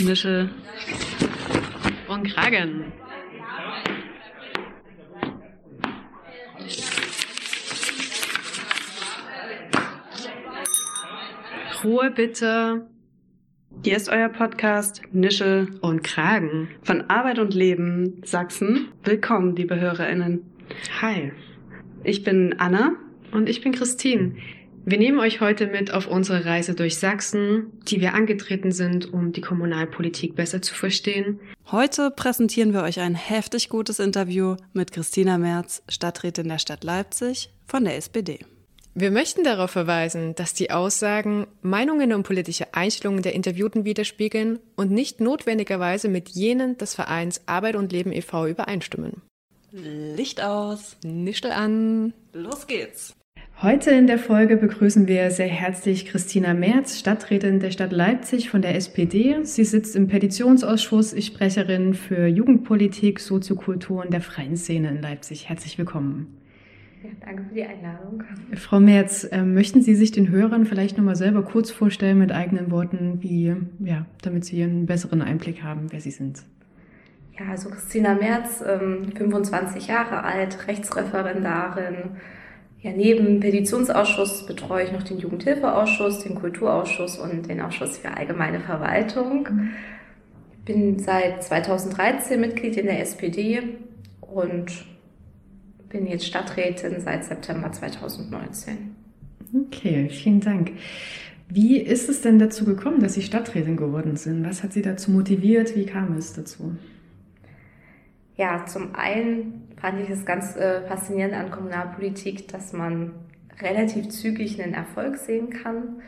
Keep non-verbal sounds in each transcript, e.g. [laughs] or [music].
Nische und Kragen. Ruhe bitte. Hier ist euer Podcast Nische und Kragen von Arbeit und Leben Sachsen. Willkommen, liebe HörerInnen. Hi. Ich bin Anna. Und ich bin Christine. Wir nehmen euch heute mit auf unsere Reise durch Sachsen, die wir angetreten sind, um die Kommunalpolitik besser zu verstehen. Heute präsentieren wir euch ein heftig gutes Interview mit Christina Merz, Stadträtin der Stadt Leipzig von der SPD. Wir möchten darauf verweisen, dass die Aussagen Meinungen und politische Einstellungen der Interviewten widerspiegeln und nicht notwendigerweise mit jenen des Vereins Arbeit und Leben e.V. übereinstimmen. Licht aus, Nischel an, los geht's! Heute in der Folge begrüßen wir sehr herzlich Christina Merz, Stadträtin der Stadt Leipzig von der SPD. Sie sitzt im Petitionsausschuss, ist Sprecherin für Jugendpolitik, Soziokultur und der freien Szene in Leipzig. Herzlich willkommen. Ja, danke für die Einladung. Frau Merz, äh, möchten Sie sich den Hörern vielleicht nochmal selber kurz vorstellen mit eigenen Worten, wie, ja, damit sie einen besseren Einblick haben, wer Sie sind? Ja, also Christina Merz, ähm, 25 Jahre alt, Rechtsreferendarin. Ja, neben Petitionsausschuss betreue ich noch den Jugendhilfeausschuss, den Kulturausschuss und den Ausschuss für allgemeine Verwaltung. Ich bin seit 2013 Mitglied in der SPD und bin jetzt Stadträtin seit September 2019. Okay, vielen Dank. Wie ist es denn dazu gekommen, dass Sie Stadträtin geworden sind? Was hat Sie dazu motiviert? Wie kam es dazu? Ja, zum einen fand ich es ganz äh, faszinierend an Kommunalpolitik, dass man relativ zügig einen Erfolg sehen kann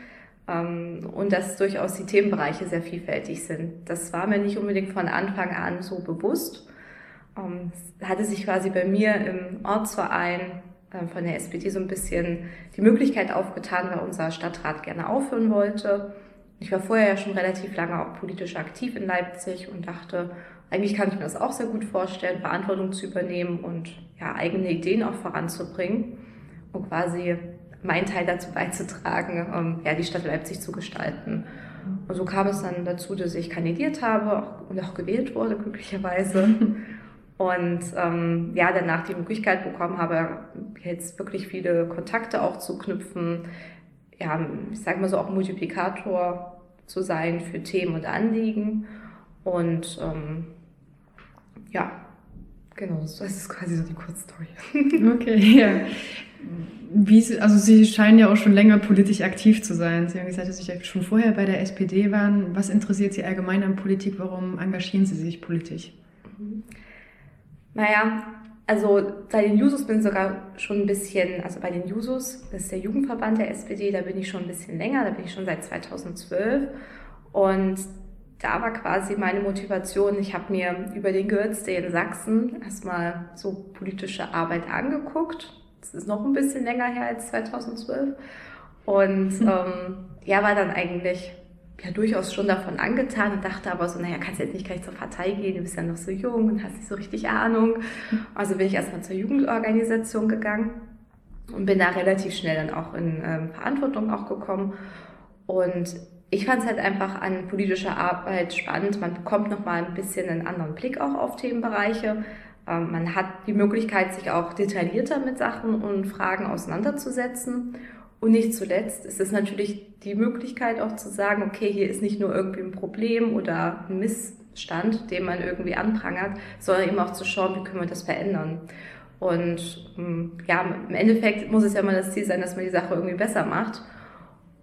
ähm, und dass durchaus die Themenbereiche sehr vielfältig sind. Das war mir nicht unbedingt von Anfang an so bewusst. Ähm, es hatte sich quasi bei mir im Ortsverein äh, von der SPD so ein bisschen die Möglichkeit aufgetan, weil unser Stadtrat gerne aufhören wollte. Ich war vorher ja schon relativ lange auch politisch aktiv in Leipzig und dachte, eigentlich kann ich mir das auch sehr gut vorstellen, Verantwortung zu übernehmen und ja, eigene Ideen auch voranzubringen und quasi meinen Teil dazu beizutragen, ähm, ja, die Stadt Leipzig zu gestalten. Und so kam es dann dazu, dass ich kandidiert habe und auch gewählt wurde, glücklicherweise. [laughs] Und ähm, ja, danach die Möglichkeit bekommen habe, jetzt wirklich viele Kontakte auch zu knüpfen, ja, ich sage mal so auch Multiplikator zu sein für Themen und Anliegen. Und ähm, ja, genau, das ist quasi so die Kurzstory. Okay, [laughs] ja. Wie, also Sie scheinen ja auch schon länger politisch aktiv zu sein. Sie haben gesagt, dass Sie schon vorher bei der SPD waren. Was interessiert Sie allgemein an Politik? Warum engagieren Sie sich politisch? Naja, also bei den Jusos bin ich sogar schon ein bisschen, also bei den Jusos, das ist der Jugendverband der SPD, da bin ich schon ein bisschen länger, da bin ich schon seit 2012. Und da war quasi meine Motivation, ich habe mir über den Girls in Sachsen erstmal so politische Arbeit angeguckt. Das ist noch ein bisschen länger her als 2012. Und hm. [laughs] ähm, ja, war dann eigentlich ja durchaus schon davon angetan und dachte aber so, naja, kannst jetzt nicht gleich zur Partei gehen, du bist ja noch so jung und hast nicht so richtig Ahnung. Also bin ich erstmal zur Jugendorganisation gegangen und bin da relativ schnell dann auch in ähm, Verantwortung auch gekommen. Und ich fand es halt einfach an politischer Arbeit spannend. Man bekommt nochmal ein bisschen einen anderen Blick auch auf Themenbereiche. Ähm, man hat die Möglichkeit, sich auch detaillierter mit Sachen und Fragen auseinanderzusetzen. Und nicht zuletzt ist es natürlich die Möglichkeit auch zu sagen, okay, hier ist nicht nur irgendwie ein Problem oder ein Missstand, den man irgendwie anprangert, sondern eben auch zu schauen, wie können wir das verändern. Und ähm, ja, im Endeffekt muss es ja immer das Ziel sein, dass man die Sache irgendwie besser macht.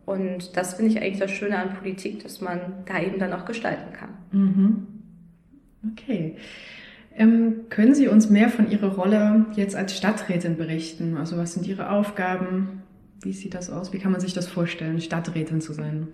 Und das finde ich eigentlich das Schöne an Politik, dass man da eben dann auch gestalten kann. Mhm. Okay. Ähm, können Sie uns mehr von Ihrer Rolle jetzt als Stadträtin berichten? Also was sind Ihre Aufgaben? Wie sieht das aus? Wie kann man sich das vorstellen, Stadträtin zu sein?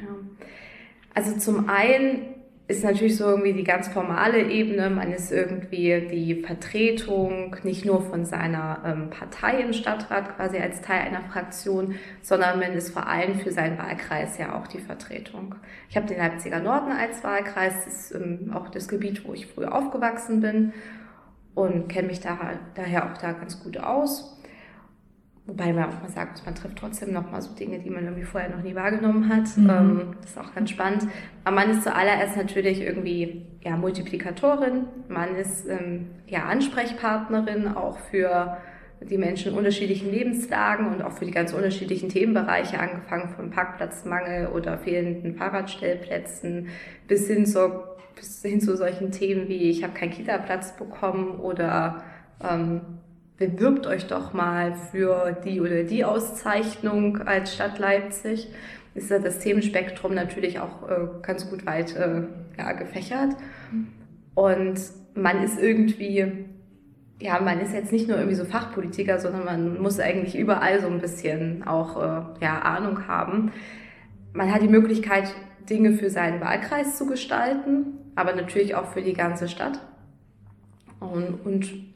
Also zum einen ist natürlich so irgendwie die ganz formale Ebene. Man ist irgendwie die Vertretung nicht nur von seiner ähm, Partei im Stadtrat quasi als Teil einer Fraktion, sondern man ist vor allem für seinen Wahlkreis ja auch die Vertretung. Ich habe den Leipziger Norden als Wahlkreis, das ist ähm, auch das Gebiet, wo ich früher aufgewachsen bin und kenne mich da, daher auch da ganz gut aus. Wobei man auch mal sagt, man trifft trotzdem noch mal so Dinge, die man irgendwie vorher noch nie wahrgenommen hat. Mhm. Ähm, das ist auch ganz spannend. Aber man ist zuallererst natürlich irgendwie ja, Multiplikatorin. Man ist ähm, ja Ansprechpartnerin auch für die Menschen in unterschiedlichen Lebenslagen und auch für die ganz unterschiedlichen Themenbereiche, angefangen vom Parkplatzmangel oder fehlenden Fahrradstellplätzen bis hin, zur, bis hin zu solchen Themen wie ich habe keinen Kita-Platz bekommen oder ähm, bewirbt euch doch mal für die oder die Auszeichnung als Stadt Leipzig. Ist ja das Themenspektrum natürlich auch äh, ganz gut weit äh, ja, gefächert. Und man ist irgendwie, ja, man ist jetzt nicht nur irgendwie so Fachpolitiker, sondern man muss eigentlich überall so ein bisschen auch äh, ja, Ahnung haben. Man hat die Möglichkeit, Dinge für seinen Wahlkreis zu gestalten, aber natürlich auch für die ganze Stadt. Und, und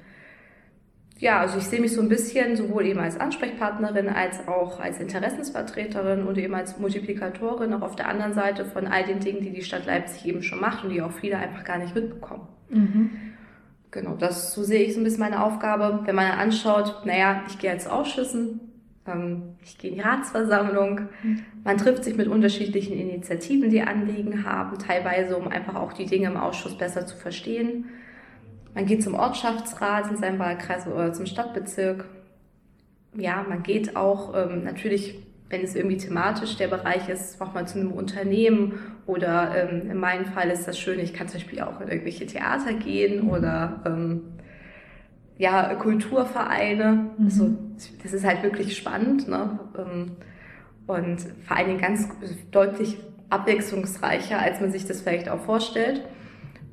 ja, also ich sehe mich so ein bisschen sowohl eben als Ansprechpartnerin als auch als Interessensvertreterin und eben als Multiplikatorin auch auf der anderen Seite von all den Dingen, die die Stadt Leipzig eben schon macht und die auch viele einfach gar nicht mitbekommen. Mhm. Genau, das so sehe ich so ein bisschen meine Aufgabe. Wenn man anschaut, naja, ich gehe als Ausschüssen, ähm, ich gehe in die Ratsversammlung, man trifft sich mit unterschiedlichen Initiativen, die Anliegen haben, teilweise um einfach auch die Dinge im Ausschuss besser zu verstehen. Man geht zum Ortschaftsrat in seinem Wahlkreis oder zum Stadtbezirk. Ja, man geht auch ähm, natürlich, wenn es irgendwie thematisch der Bereich ist, auch mal zu einem Unternehmen oder ähm, in meinem Fall ist das schön, ich kann zum Beispiel auch in irgendwelche Theater gehen oder ähm, ja, Kulturvereine. Mhm. Also, das ist halt wirklich spannend. Ne? Ähm, und vor allen Dingen ganz deutlich abwechslungsreicher, als man sich das vielleicht auch vorstellt.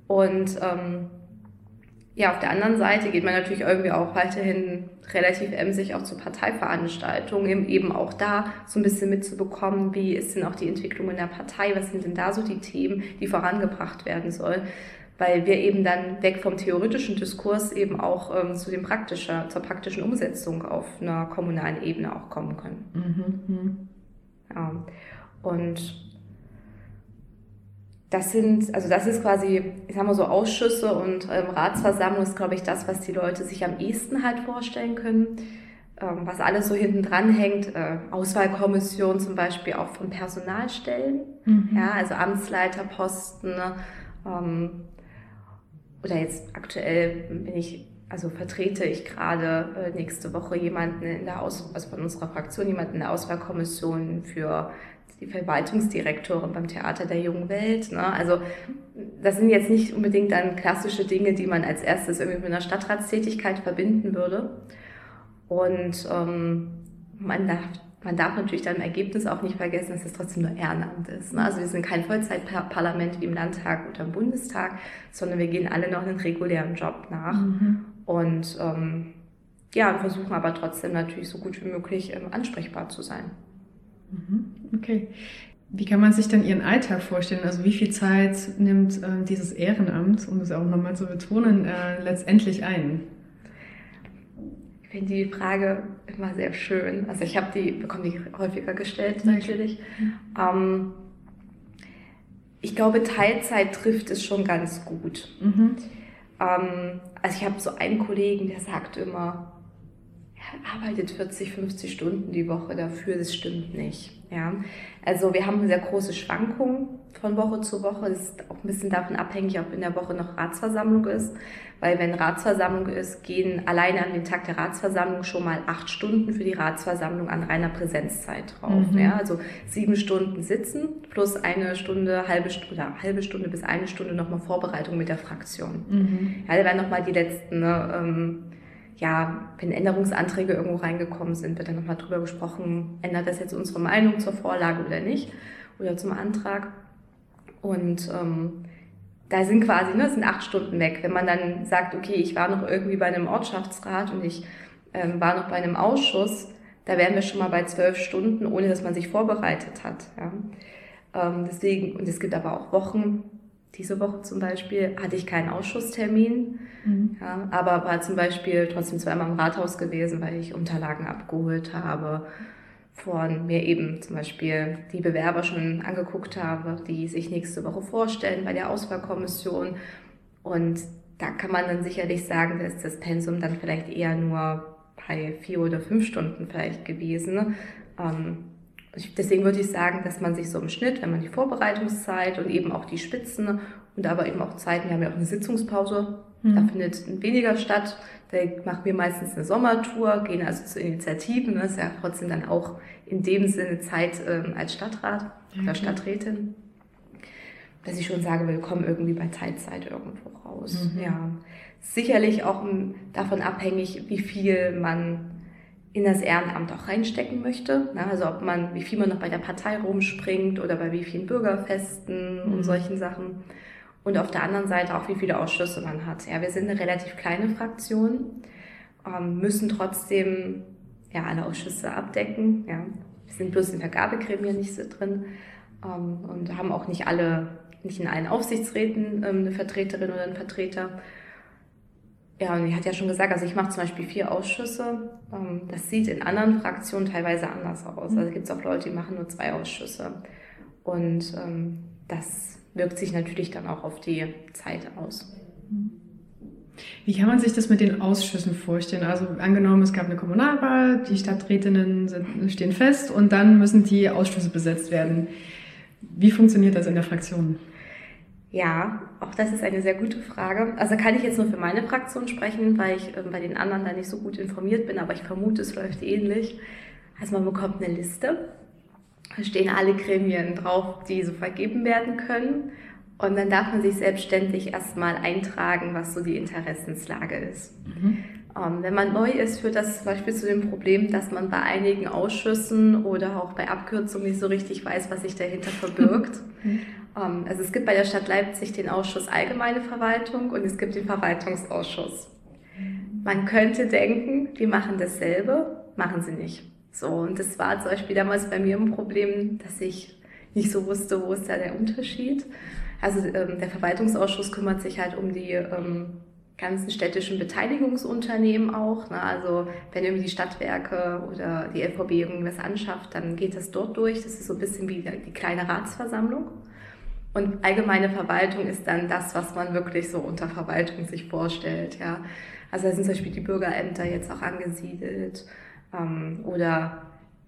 Und ähm, ja, auf der anderen Seite geht man natürlich irgendwie auch weiterhin relativ emsig auch zu Parteiveranstaltungen, eben auch da so ein bisschen mitzubekommen, wie ist denn auch die Entwicklung in der Partei, was sind denn da so die Themen, die vorangebracht werden sollen, weil wir eben dann weg vom theoretischen Diskurs eben auch ähm, zu dem praktischer, zur praktischen Umsetzung auf einer kommunalen Ebene auch kommen können. Mhm. Ja. Und das sind, also das ist quasi, ich sag mal so Ausschüsse und ähm, Ratsversammlung ist, glaube ich, das, was die Leute sich am ehesten halt vorstellen können. Ähm, was alles so hinten dran hängt, äh, Auswahlkommission zum Beispiel auch von Personalstellen, Mhm. ja, also Amtsleiterposten, ähm, oder jetzt aktuell bin ich, also vertrete ich gerade äh, nächste Woche jemanden in der Aus, also von unserer Fraktion, jemanden in der Auswahlkommission für die Verwaltungsdirektorin beim Theater der Jungen Welt. Ne? Also das sind jetzt nicht unbedingt dann klassische Dinge, die man als erstes irgendwie mit einer Stadtratstätigkeit verbinden würde. Und ähm, man, darf, man darf natürlich dann im Ergebnis auch nicht vergessen, dass es trotzdem nur Ehrenamt ist. Ne? Also wir sind kein Vollzeitparlament wie im Landtag oder im Bundestag, sondern wir gehen alle noch einen regulären Job nach. Mhm. Und ähm, ja, versuchen aber trotzdem natürlich so gut wie möglich ähm, ansprechbar zu sein. Mhm. Okay. Wie kann man sich denn Ihren Alltag vorstellen? Also wie viel Zeit nimmt äh, dieses Ehrenamt, um das auch nochmal zu betonen, äh, letztendlich ein? Ich finde die Frage immer sehr schön. Also ich habe die, bekomme die häufiger gestellt natürlich. Ähm, ich glaube, Teilzeit trifft es schon ganz gut. Mhm. Ähm, also ich habe so einen Kollegen, der sagt immer, er arbeitet 40, 50 Stunden die Woche dafür, das stimmt nicht. Ja? Also wir haben sehr große Schwankungen von Woche zu Woche. Das ist auch ein bisschen davon abhängig, ob in der Woche noch Ratsversammlung ist. Weil wenn Ratsversammlung ist, gehen alleine an den Tag der Ratsversammlung schon mal acht Stunden für die Ratsversammlung an reiner Präsenzzeit drauf. Mhm. Ja? Also sieben Stunden sitzen plus eine Stunde, halbe Stunde, oder halbe Stunde bis eine Stunde nochmal Vorbereitung mit der Fraktion. Mhm. Ja, da werden nochmal die letzten, ne, ähm, ja, wenn Änderungsanträge irgendwo reingekommen sind, wird dann nochmal drüber gesprochen, ändert das jetzt unsere Meinung zur Vorlage oder nicht oder zum Antrag. Und ähm, da sind quasi, ne, sind acht Stunden weg. Wenn man dann sagt, okay, ich war noch irgendwie bei einem Ortschaftsrat und ich ähm, war noch bei einem Ausschuss, da wären wir schon mal bei zwölf Stunden, ohne dass man sich vorbereitet hat. Ja. Ähm, deswegen, und es gibt aber auch Wochen, diese Woche zum Beispiel hatte ich keinen Ausschusstermin, Mhm. ja, aber war zum Beispiel trotzdem zweimal im Rathaus gewesen, weil ich Unterlagen abgeholt habe, von mir eben zum Beispiel die Bewerber schon angeguckt habe, die sich nächste Woche vorstellen bei der Auswahlkommission. Und da kann man dann sicherlich sagen, dass das Pensum dann vielleicht eher nur bei vier oder fünf Stunden vielleicht gewesen. Ähm, deswegen würde ich sagen, dass man sich so im Schnitt, wenn man die Vorbereitungszeit und eben auch die Spitzen und aber eben auch Zeiten, wir haben ja auch eine Sitzungspause, mhm. da findet weniger statt. Da machen wir meistens eine Sommertour, gehen also zu Initiativen. Das ist ja trotzdem dann auch in dem Sinne Zeit ähm, als Stadtrat okay. oder Stadträtin. Dass ich schon sage, wir kommen irgendwie bei Teilzeit irgendwo raus. Mhm. Ja. Sicherlich auch ähm, davon abhängig, wie viel man in das Ehrenamt auch reinstecken möchte. Also ob man, wie viel man noch bei der Partei rumspringt oder bei wie vielen Bürgerfesten und mhm. solchen Sachen. Und auf der anderen Seite auch, wie viele Ausschüsse man hat. Ja, wir sind eine relativ kleine Fraktion, ähm, müssen trotzdem ja, alle Ausschüsse abdecken. Ja. Wir sind bloß in Vergabegremien nicht so drin ähm, und haben auch nicht alle, nicht in allen Aufsichtsräten ähm, eine Vertreterin oder einen Vertreter. Ja, und ich hatte ja schon gesagt, also ich mache zum Beispiel vier Ausschüsse. Ähm, das sieht in anderen Fraktionen teilweise anders aus. Also gibt es auch Leute, die machen nur zwei Ausschüsse. Und ähm, das wirkt sich natürlich dann auch auf die Zeit aus. Wie kann man sich das mit den Ausschüssen vorstellen? Also angenommen, es gab eine Kommunalwahl, die Stadträtinnen sind, stehen fest und dann müssen die Ausschüsse besetzt werden. Wie funktioniert das in der Fraktion? Ja, auch das ist eine sehr gute Frage. Also kann ich jetzt nur für meine Fraktion sprechen, weil ich äh, bei den anderen da nicht so gut informiert bin, aber ich vermute, es läuft ähnlich. Also man bekommt eine Liste, da stehen alle Gremien drauf, die so vergeben werden können. Und dann darf man sich selbstständig erstmal eintragen, was so die Interessenslage ist. Mhm. Ähm, wenn man neu ist, führt das zum Beispiel zu dem Problem, dass man bei einigen Ausschüssen oder auch bei Abkürzungen nicht so richtig weiß, was sich dahinter verbirgt. [laughs] Ähm, also es gibt bei der Stadt Leipzig den Ausschuss Allgemeine Verwaltung und es gibt den Verwaltungsausschuss. Man könnte denken, die machen dasselbe, machen sie nicht. So, und das war zum Beispiel damals bei mir ein Problem, dass ich nicht so wusste, wo ist da der Unterschied. Also ähm, der Verwaltungsausschuss kümmert sich halt um die ganzen städtischen Beteiligungsunternehmen auch. Ne? Also wenn irgendwie die Stadtwerke oder die LVB irgendwas anschafft, dann geht das dort durch. Das ist so ein bisschen wie die kleine Ratsversammlung. Und allgemeine Verwaltung ist dann das, was man wirklich so unter Verwaltung sich vorstellt. Ja. Also da sind zum Beispiel die Bürgerämter jetzt auch angesiedelt. Ähm, oder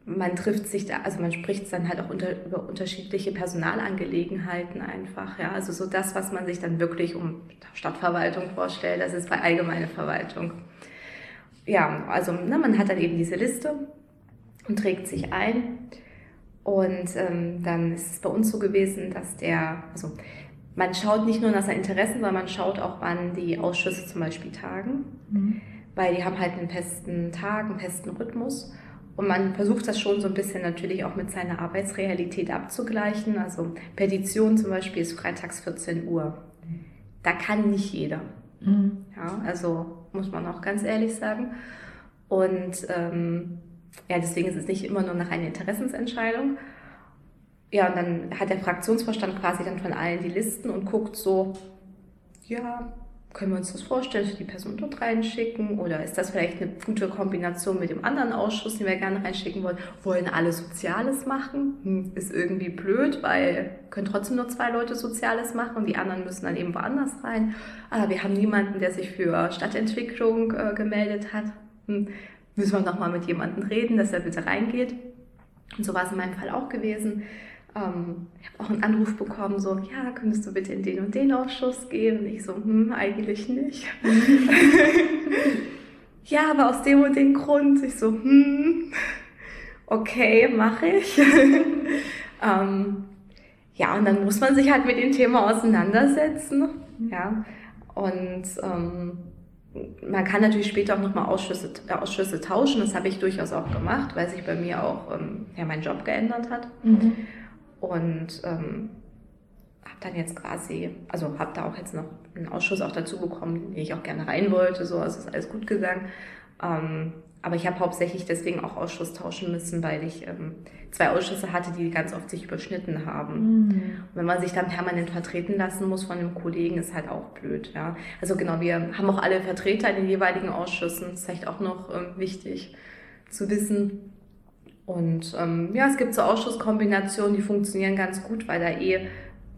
man trifft sich da, also man spricht dann halt auch unter, über unterschiedliche Personalangelegenheiten einfach. Ja. Also so das, was man sich dann wirklich um Stadtverwaltung vorstellt, das ist bei allgemeine Verwaltung. Ja, also ne, man hat dann eben diese Liste und trägt sich ein. Und ähm, dann ist es bei uns so gewesen, dass der, also man schaut nicht nur nach seinen Interessen, sondern man schaut auch, wann die Ausschüsse zum Beispiel tagen, mhm. weil die haben halt einen festen Tag, einen festen Rhythmus. Und man versucht das schon so ein bisschen natürlich auch mit seiner Arbeitsrealität abzugleichen. Also Petition zum Beispiel ist freitags 14 Uhr. Da kann nicht jeder. Mhm. Ja, also muss man auch ganz ehrlich sagen. Und ähm, ja, deswegen ist es nicht immer nur nach einer Interessensentscheidung. Ja, und dann hat der Fraktionsvorstand quasi dann von allen die Listen und guckt so, ja, können wir uns das vorstellen, dass wir die Person dort reinschicken? Oder ist das vielleicht eine gute Kombination mit dem anderen Ausschuss, den wir gerne reinschicken wollen? Wollen alle Soziales machen? Hm, ist irgendwie blöd, weil können trotzdem nur zwei Leute Soziales machen und die anderen müssen dann eben woanders rein. Ah, wir haben niemanden, der sich für Stadtentwicklung äh, gemeldet hat. Hm, müssen wir nochmal mit jemandem reden, dass er bitte reingeht. Und so war es in meinem Fall auch gewesen. Ähm, ich habe auch einen Anruf bekommen, so, ja, könntest du bitte in den und den Ausschuss gehen? Und ich so, hm, eigentlich nicht. [laughs] ja, aber aus dem und dem Grund. Ich so, hm, okay, mache ich. [laughs] ähm, ja, und dann muss man sich halt mit dem Thema auseinandersetzen. Ja, und ähm, man kann natürlich später auch nochmal Ausschüsse, äh, Ausschüsse tauschen. Das habe ich durchaus auch gemacht, weil sich bei mir auch ähm, ja, mein Job geändert hat. Mhm. Und ähm, habe dann jetzt quasi, also habe da auch jetzt noch einen Ausschuss auch dazu bekommen, den ich auch gerne rein wollte. So, also ist alles gut gegangen. Ähm, aber ich habe hauptsächlich deswegen auch Ausschuss tauschen müssen, weil ich ähm, zwei Ausschüsse hatte, die ganz oft sich überschnitten haben. Mhm. Und wenn man sich dann permanent vertreten lassen muss von einem Kollegen, ist halt auch blöd. Ja? Also genau, wir haben auch alle Vertreter in den jeweiligen Ausschüssen. Das ist vielleicht auch noch ähm, wichtig zu wissen. Und ähm, ja, es gibt so Ausschusskombinationen, die funktionieren ganz gut, weil da eh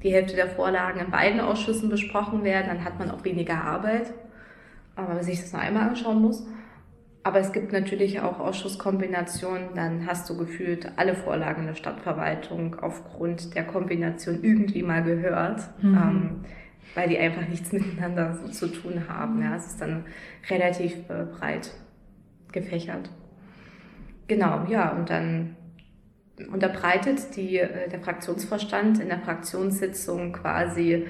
die Hälfte der Vorlagen in beiden Ausschüssen besprochen werden. Dann hat man auch weniger Arbeit, aber wenn man sich das noch einmal anschauen muss. Aber es gibt natürlich auch Ausschusskombinationen, dann hast du gefühlt alle Vorlagen der Stadtverwaltung aufgrund der Kombination irgendwie mal gehört, mhm. ähm, weil die einfach nichts [laughs] miteinander so zu tun haben. Ja, es ist dann relativ äh, breit gefächert. Genau, ja, und dann unterbreitet die, äh, der Fraktionsvorstand in der Fraktionssitzung quasi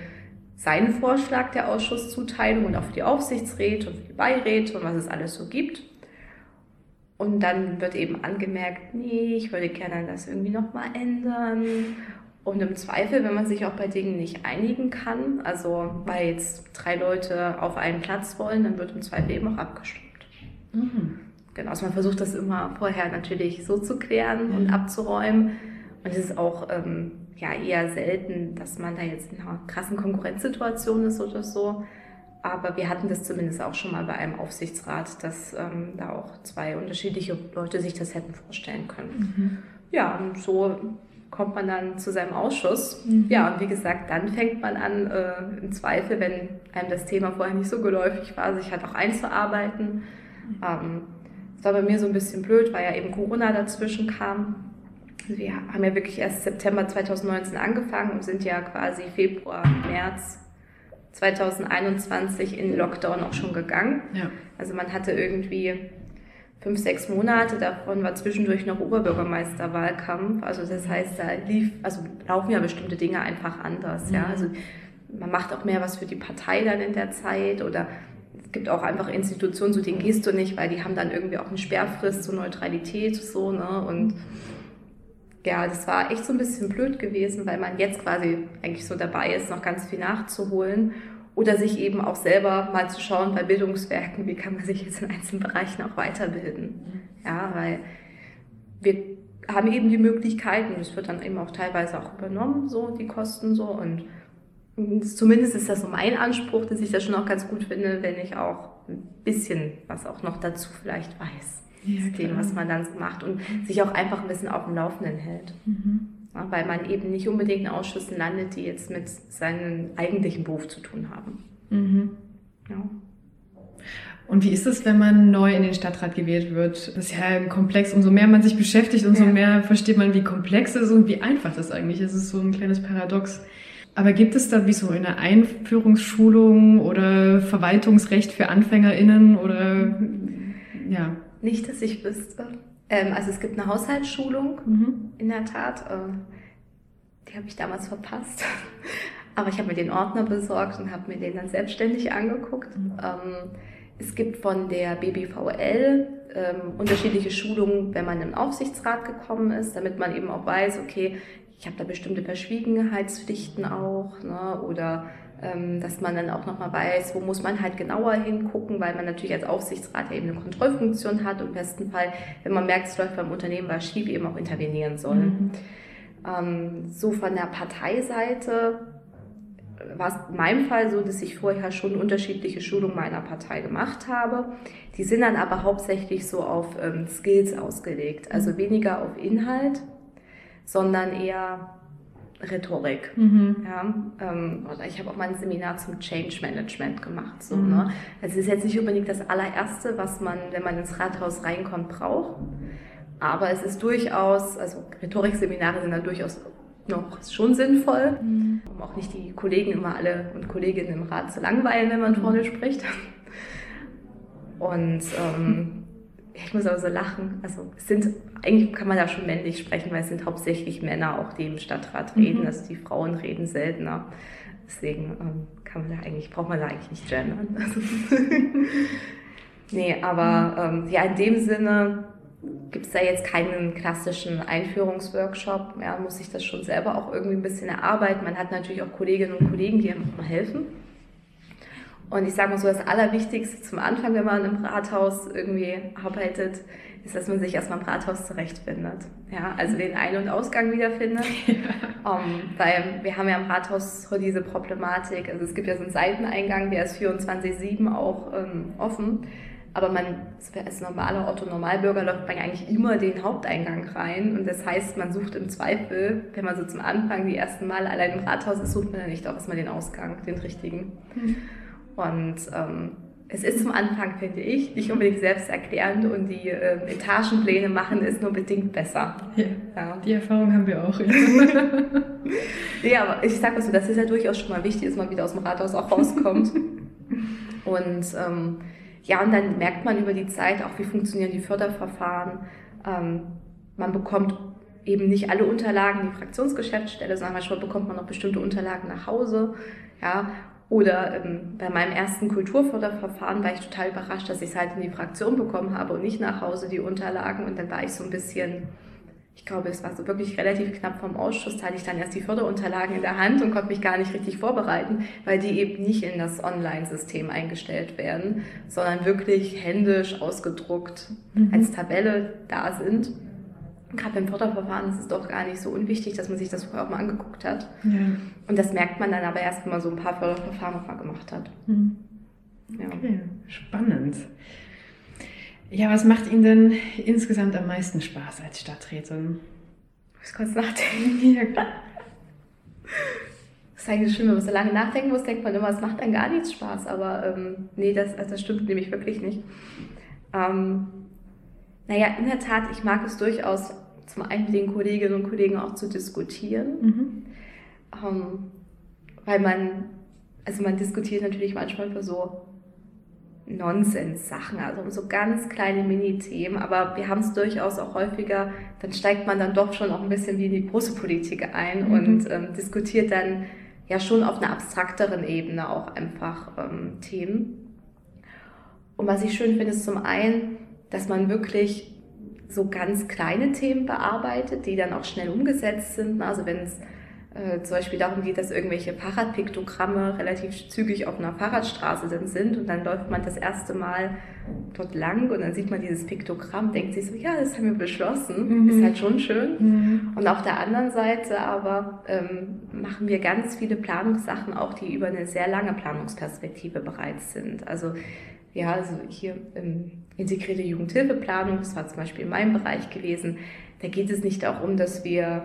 seinen Vorschlag der Ausschusszuteilung und auch für die Aufsichtsräte und für die Beiräte und was es alles so gibt. Und dann wird eben angemerkt, nee, ich würde gerne das irgendwie nochmal ändern. Und im Zweifel, wenn man sich auch bei Dingen nicht einigen kann, also weil jetzt drei Leute auf einen Platz wollen, dann wird im Zweifel eben auch abgestimmt. Mhm. Genau, also man versucht das immer vorher natürlich so zu klären und abzuräumen. Und es ist auch ähm, ja, eher selten, dass man da jetzt in einer krassen Konkurrenzsituation ist oder so. Aber wir hatten das zumindest auch schon mal bei einem Aufsichtsrat, dass ähm, da auch zwei unterschiedliche Leute sich das hätten vorstellen können. Mhm. Ja, und so kommt man dann zu seinem Ausschuss. Mhm. Ja, und wie gesagt, dann fängt man an, äh, im Zweifel, wenn einem das Thema vorher nicht so geläufig war, sich halt auch einzuarbeiten. Mhm. Ähm, das war bei mir so ein bisschen blöd, weil ja eben Corona dazwischen kam. Wir haben ja wirklich erst September 2019 angefangen und sind ja quasi Februar, März 2021 in Lockdown auch schon gegangen. Ja. Also man hatte irgendwie fünf, sechs Monate, davon war zwischendurch noch Oberbürgermeisterwahlkampf. Also das heißt, da lief, also laufen ja bestimmte Dinge einfach anders. Mhm. Ja? Also man macht auch mehr was für die Partei dann in der Zeit oder gibt auch einfach Institutionen, zu denen gehst du nicht, weil die haben dann irgendwie auch eine Sperrfrist zur Neutralität so, ne? Und ja, das war echt so ein bisschen blöd gewesen, weil man jetzt quasi eigentlich so dabei ist, noch ganz viel nachzuholen oder sich eben auch selber mal zu schauen bei Bildungswerken, wie kann man sich jetzt in einzelnen Bereichen auch weiterbilden. Ja, weil wir haben eben die Möglichkeiten, das wird dann eben auch teilweise auch übernommen, so die Kosten so und Zumindest ist das so mein Anspruch, dass ich das schon auch ganz gut finde, wenn ich auch ein bisschen was auch noch dazu vielleicht weiß. Ja, dem, was man dann so macht und sich auch einfach ein bisschen auf dem Laufenden hält. Mhm. Weil man eben nicht unbedingt in Ausschüssen landet, die jetzt mit seinem eigentlichen Beruf zu tun haben. Mhm. Ja. Und wie ist es, wenn man neu in den Stadtrat gewählt wird? Das ist ja ein Komplex. Umso mehr man sich beschäftigt, umso ja. mehr versteht man, wie komplex es ist und wie einfach das eigentlich ist. Es ist so ein kleines Paradox. Aber gibt es da wie so eine Einführungsschulung oder Verwaltungsrecht für AnfängerInnen oder ja? Nicht, dass ich wüsste. Ähm, also es gibt eine Haushaltsschulung, mhm. in der Tat. Äh, die habe ich damals verpasst. [laughs] Aber ich habe mir den Ordner besorgt und habe mir den dann selbstständig angeguckt. Mhm. Ähm, es gibt von der BBVL ähm, unterschiedliche Schulungen, wenn man im Aufsichtsrat gekommen ist, damit man eben auch weiß, okay, ich habe da bestimmte Verschwiegenheitspflichten auch, ne? oder ähm, dass man dann auch nochmal weiß, wo muss man halt genauer hingucken, weil man natürlich als Aufsichtsrat eben eine Kontrollfunktion hat und im besten Fall, wenn man merkt, es läuft beim Unternehmen was schief, eben auch intervenieren soll. Mhm. Ähm, so von der Parteiseite war es in meinem Fall so, dass ich vorher schon unterschiedliche Schulungen meiner Partei gemacht habe. Die sind dann aber hauptsächlich so auf ähm, Skills ausgelegt, also weniger auf Inhalt sondern eher Rhetorik. Mhm. Ja, ähm, oder ich habe auch mal ein Seminar zum Change Management gemacht. So, mhm. ne? Also es ist jetzt nicht unbedingt das allererste, was man, wenn man ins Rathaus reinkommt, braucht. Aber es ist durchaus, also Rhetorikseminare sind da durchaus noch schon sinnvoll, mhm. um auch nicht die Kollegen immer alle und Kolleginnen im Rat zu langweilen, wenn man mhm. vorne spricht. Und ähm, ich muss aber so lachen. Also es sind, eigentlich kann man da schon männlich sprechen, weil es sind hauptsächlich Männer auch, die im Stadtrat mhm. reden. Also die Frauen reden seltener. Deswegen ähm, kann man da eigentlich, braucht man da eigentlich nicht gendern. [laughs] nee, aber ähm, ja, in dem Sinne gibt es da jetzt keinen klassischen Einführungsworkshop. Ja, muss sich das schon selber auch irgendwie ein bisschen erarbeiten. Man hat natürlich auch Kolleginnen und Kollegen, die einem auch mal helfen. Und ich sage mal so, das Allerwichtigste zum Anfang, wenn man im Rathaus irgendwie arbeitet, ist, dass man sich erstmal im Rathaus zurechtfindet. Ja, also den Ein- und Ausgang wiederfindet. [laughs] Ja. Um, ähm, weil wir haben ja im Rathaus diese Problematik, also es gibt ja so einen Seiteneingang, der ist 24-7 auch ähm, offen. Aber man, als normaler Otto-Normalbürger läuft man eigentlich immer den Haupteingang rein. Und das heißt, man sucht im Zweifel, wenn man so zum Anfang die ersten Mal allein im Rathaus ist, sucht man ja nicht auch erstmal den Ausgang, den richtigen. Mhm. Und ähm, es ist zum Anfang, finde ich, nicht unbedingt selbsterklärend und die äh, Etagenpläne machen es nur bedingt besser. Ja, ja. Die Erfahrung haben wir auch. [laughs] ja, aber ich sage mal so, das ist ja durchaus schon mal wichtig, dass man wieder aus dem Rathaus auch rauskommt. [laughs] und ähm, ja, und dann merkt man über die Zeit auch, wie funktionieren die Förderverfahren. Ähm, man bekommt eben nicht alle Unterlagen, die Fraktionsgeschäftsstelle, sondern manchmal bekommt man noch bestimmte Unterlagen nach Hause. Ja, oder ähm, bei meinem ersten Kulturförderverfahren war ich total überrascht, dass ich es halt in die Fraktion bekommen habe und nicht nach Hause die Unterlagen. Und dann war ich so ein bisschen, ich glaube, es war so wirklich relativ knapp vom Ausschuss, da hatte ich dann erst die Förderunterlagen in der Hand und konnte mich gar nicht richtig vorbereiten, weil die eben nicht in das Online-System eingestellt werden, sondern wirklich händisch ausgedruckt mhm. als Tabelle da sind gerade beim Förderverfahren ist es doch gar nicht so unwichtig, dass man sich das vorher auch mal angeguckt hat. Ja. Und das merkt man dann aber erst, wenn man so ein paar Förderverfahren noch mal gemacht hat. Mhm. Ja. Okay, spannend. Ja, was macht Ihnen denn insgesamt am meisten Spaß als Stadträtin? Ich muss kurz nachdenken. [laughs] Ja, klar. Das ist eigentlich schön, wenn man so lange nachdenken muss, denkt man immer, es macht dann gar nichts Spaß. Aber ähm, nee, das, also das stimmt nämlich wirklich nicht. Ähm, naja, in der Tat, ich mag es durchaus, zum einen mit den Kolleginnen und Kollegen auch zu diskutieren. Mhm. Ähm, weil man, also man diskutiert natürlich manchmal über so Nonsens-Sachen, also um so ganz kleine Mini-Themen, aber wir haben es durchaus auch häufiger, dann steigt man dann doch schon auch ein bisschen wie in die große Politik ein mhm. und ähm, diskutiert dann ja schon auf einer abstrakteren Ebene auch einfach ähm, Themen. Und was ich schön finde, ist zum einen, dass man wirklich so ganz kleine Themen bearbeitet, die dann auch schnell umgesetzt sind. Also wenn es äh, zum Beispiel darum geht, dass irgendwelche Fahrradpiktogramme relativ zügig auf einer Fahrradstraße dann sind und dann läuft man das erste Mal dort lang und dann sieht man dieses Piktogramm, denkt sich so, ja, das haben wir beschlossen, mhm. ist halt schon schön. Mhm. Und auf der anderen Seite aber ähm, machen wir ganz viele Planungssachen auch, die über eine sehr lange Planungsperspektive bereits sind. Also ja, also hier ähm, integrierte Jugendhilfeplanung, das war zum Beispiel in meinem Bereich gewesen. Da geht es nicht darum, dass wir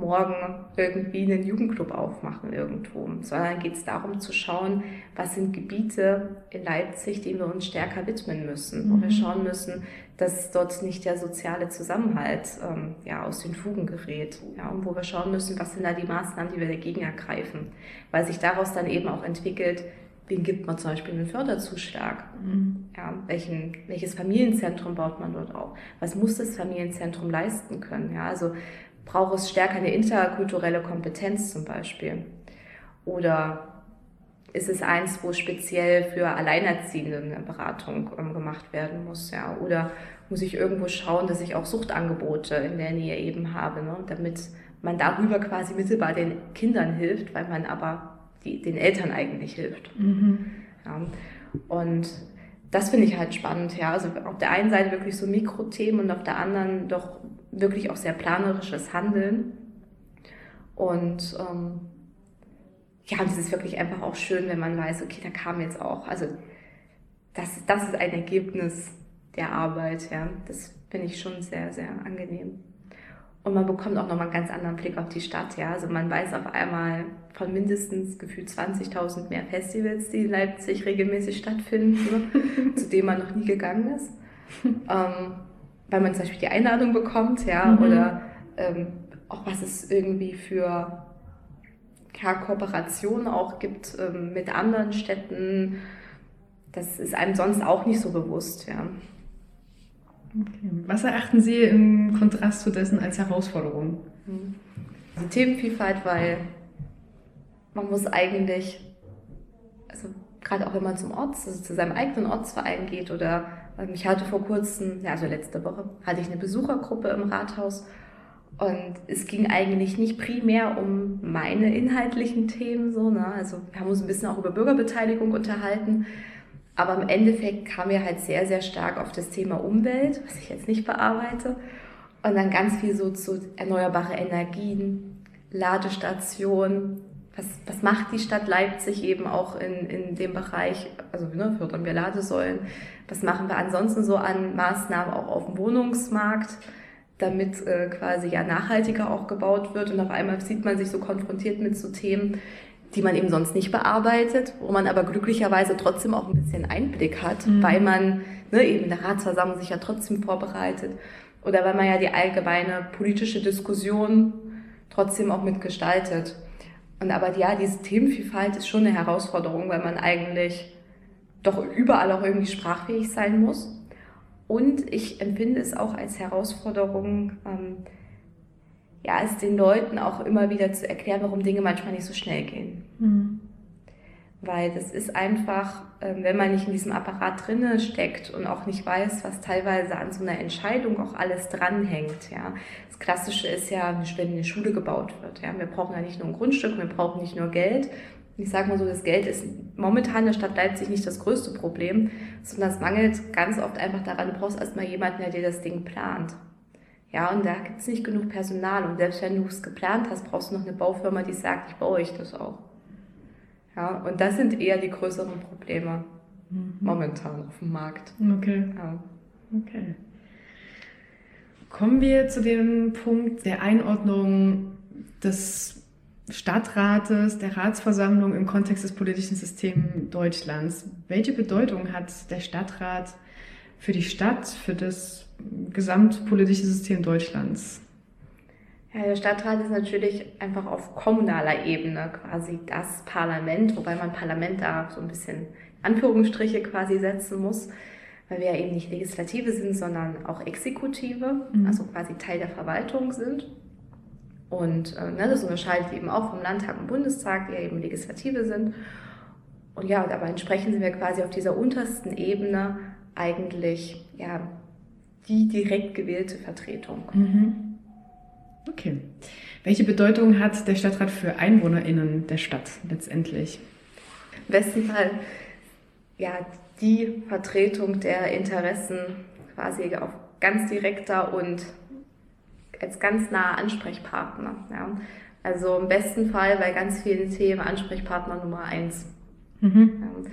morgen irgendwie einen Jugendclub aufmachen irgendwo, sondern geht es darum zu schauen, was sind Gebiete in Leipzig, denen wir uns stärker widmen müssen, mhm. wo wir schauen müssen, dass dort nicht der soziale Zusammenhalt ähm, ja, aus den Fugen gerät, ja, und wo wir schauen müssen, was sind da die Maßnahmen, die wir dagegen ergreifen, weil sich daraus dann eben auch entwickelt, Wen gibt man zum Beispiel einen Förderzuschlag? Mhm. Ja, welchen, welches Familienzentrum baut man dort auf? Was muss das Familienzentrum leisten können? Ja, also braucht es stärker eine interkulturelle Kompetenz zum Beispiel? Oder ist es eins, wo speziell für Alleinerziehende eine Beratung ähm, gemacht werden muss? Ja? Oder muss ich irgendwo schauen, dass ich auch Suchtangebote in der Nähe eben habe, ne? damit man darüber quasi mittelbar den Kindern hilft, weil man aber die den Eltern eigentlich hilft. Mhm. Ja. Und das finde ich halt spannend, ja. Also auf der einen Seite wirklich so Mikrothemen und auf der anderen doch wirklich auch sehr planerisches Handeln. Und ähm, ja, und es ist wirklich einfach auch schön, wenn man weiß, okay, da kam jetzt auch, also das, das ist ein Ergebnis der Arbeit, ja. Das finde ich schon sehr, sehr angenehm. Und man bekommt auch nochmal einen ganz anderen Blick auf die Stadt. Ja? Also man weiß auf einmal von mindestens gefühlt 20.000 mehr Festivals, die in Leipzig regelmäßig stattfinden, [laughs] zu denen man noch nie gegangen ist. Ähm, weil man zum Beispiel die Einladung bekommt, ja, mhm. oder ähm, auch was es irgendwie für ja, Kooperationen auch gibt ähm, mit anderen Städten. Das ist einem sonst auch nicht so bewusst, ja. Okay. Was erachten Sie im Kontrast zu dessen als Herausforderung? Die Themenvielfalt, weil man muss eigentlich, also gerade auch wenn man zum Orts, also zu seinem eigenen Ortsverein geht oder ähm, ich hatte vor kurzem, ja also letzte Woche, hatte ich eine Besuchergruppe im Rathaus und es ging eigentlich nicht primär um meine inhaltlichen Themen, so, ne? also wir haben uns ein bisschen auch über Bürgerbeteiligung unterhalten, aber im Endeffekt kamen wir halt sehr, sehr stark auf das Thema Umwelt, was ich jetzt nicht bearbeite. Und dann ganz viel so zu erneuerbare Energien, Ladestationen. Was, was macht die Stadt Leipzig eben auch in, in dem Bereich? Also ne, fördern wir Ladesäulen. Was machen wir ansonsten so an Maßnahmen auch auf dem Wohnungsmarkt, damit äh, quasi ja nachhaltiger auch gebaut wird? Und auf einmal sieht man sich so konfrontiert mit so Themen, die man eben sonst nicht bearbeitet, wo man aber glücklicherweise trotzdem auch ein bisschen Einblick hat, mhm. weil man ne, eben in der Ratsversammlung sich ja trotzdem vorbereitet oder weil man ja die allgemeine politische Diskussion trotzdem auch mitgestaltet. Und aber ja, diese Themenvielfalt ist schon eine Herausforderung, weil man eigentlich doch überall auch irgendwie sprachfähig sein muss. Und ich empfinde es auch als Herausforderung, ähm, ja, es den Leuten auch immer wieder zu erklären, warum Dinge manchmal nicht so schnell gehen. Mhm. Weil das ist einfach, ähm, wenn man nicht in diesem Apparat drinne steckt und auch nicht weiß, was teilweise an so einer Entscheidung auch alles dranhängt. Ja. Das Klassische ist ja, wenn eine Schule gebaut wird. Ja. Wir brauchen ja nicht nur ein Grundstück, wir brauchen nicht nur Geld. Ich sage mal so, das Geld ist momentan in der Stadt Leipzig nicht das größte Problem, sondern es mangelt ganz oft einfach daran, du brauchst erstmal jemanden, der dir das Ding plant. Ja, und da gibt es nicht genug Personal. Und selbst wenn du es geplant hast, brauchst du noch eine Baufirma, die sagt, ich baue euch das auch. Ja, und das sind eher die größeren Probleme mhm. momentan auf dem Markt. Okay. Ja. Okay. Kommen wir zu dem Punkt der Einordnung des Stadtrates, der Ratsversammlung im Kontext des politischen Systems Deutschlands. Welche Bedeutung hat der Stadtrat für die Stadt, für das gesamtpolitische System Deutschlands? Ja, der Stadtrat ist natürlich einfach auf kommunaler Ebene quasi das Parlament, wobei man Parlament da so ein bisschen Anführungsstriche quasi setzen muss, weil wir ja eben nicht Legislative sind, sondern auch Exekutive, mhm. also quasi Teil der Verwaltung sind. Und äh, ne, das unterscheidet eben auch vom Landtag und Bundestag, die ja eben Legislative sind. Und ja, dabei entsprechen sind wir quasi auf dieser untersten Ebene eigentlich ja, die direkt gewählte Vertretung. Mhm. Okay. Welche Bedeutung hat der Stadtrat für EinwohnerInnen der Stadt letztendlich? Im besten Fall ja, die Vertretung der Interessen quasi auf ganz direkter und als ganz naher Ansprechpartner. Ja. Also im besten Fall bei ganz vielen Themen Ansprechpartner Nummer eins. Mhm.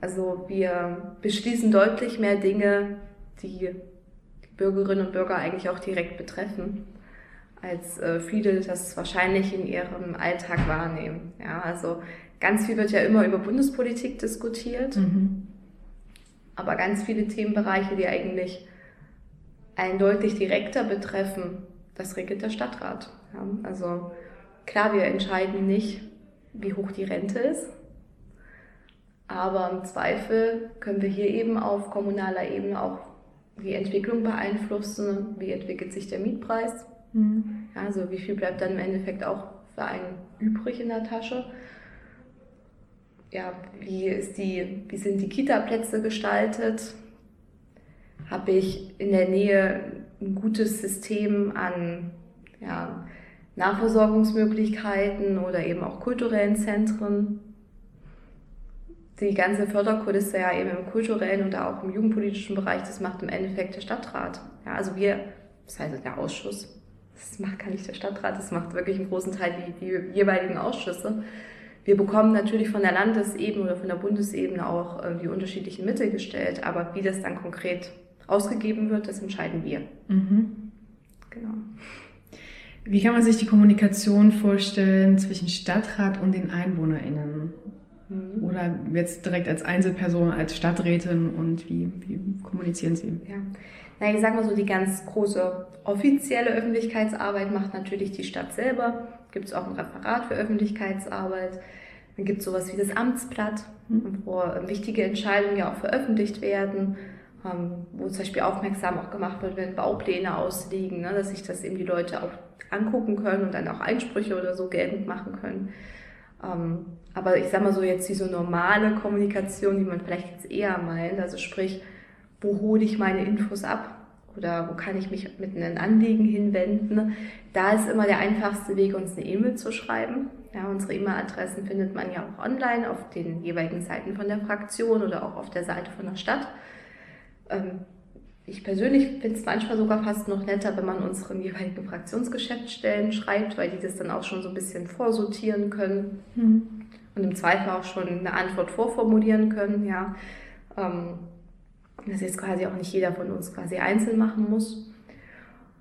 Also wir beschließen deutlich mehr Dinge, die Bürgerinnen und Bürger eigentlich auch direkt betreffen, als äh, viele das wahrscheinlich in ihrem Alltag wahrnehmen. Ja, also ganz viel wird ja immer über Bundespolitik diskutiert, mhm. aber ganz viele Themenbereiche, die eigentlich einen deutlich direkter betreffen, das regelt der Stadtrat. Ja, also klar, wir entscheiden nicht, wie hoch die Rente ist, aber im Zweifel können wir hier eben auf kommunaler Ebene auch die Entwicklung beeinflussen, wie entwickelt sich der Mietpreis. Mhm. Also wie viel bleibt dann im Endeffekt auch für einen übrig in der Tasche. Ja, wie, ist die, wie sind die Kita-Plätze gestaltet? Habe ich in der Nähe ein gutes System an ja, Nahversorgungsmöglichkeiten oder eben auch kulturellen Zentren? Die ganze Förderkulisse ja eben im kulturellen und auch im jugendpolitischen Bereich, das macht im Endeffekt der Stadtrat. Ja, also wir, das heißt der Ausschuss, das macht gar nicht der Stadtrat, das macht wirklich im großen Teil die, die jeweiligen Ausschüsse. Wir bekommen natürlich von der Landesebene oder von der Bundesebene auch äh, die unterschiedlichen Mittel gestellt, aber wie das dann konkret ausgegeben wird, das entscheiden wir. Mhm. Genau. Wie kann man sich die Kommunikation vorstellen zwischen Stadtrat und den EinwohnerInnen? Mhm. Oder jetzt direkt als Einzelperson, als Stadträtin und wie, wie kommunizieren Sie? Ja. Na, ich sag mal so, die ganz große offizielle Öffentlichkeitsarbeit macht natürlich die Stadt selber. Gibt es auch ein Referat für Öffentlichkeitsarbeit. Dann gibt es sowas wie das Amtsblatt, mhm. wo wichtige Entscheidungen ja auch veröffentlicht werden, ähm, wo zum Beispiel aufmerksam auch gemacht wird, wenn Baupläne ausliegen, ne, dass sich das eben die Leute auch angucken können und dann auch Einsprüche oder so geltend machen können. Ähm, aber ich sag mal so jetzt diese normale Kommunikation, die man vielleicht jetzt eher meint, also sprich, wo hole ich meine Infos ab oder wo kann ich mich mit einem Anliegen hinwenden, da ist immer der einfachste Weg, uns eine E-Mail zu schreiben. Ja, unsere E-Mail-Adressen findet man ja auch online auf den jeweiligen Seiten von der Fraktion oder auch auf der Seite von der Stadt. Ich persönlich finde es manchmal sogar fast noch netter, wenn man unseren jeweiligen Fraktionsgeschäftsstellen schreibt, weil die das dann auch schon so ein bisschen vorsortieren können mhm. und im Zweifel auch schon eine Antwort vorformulieren können. Ja. Ähm, dass jetzt quasi auch nicht jeder von uns quasi einzeln machen muss.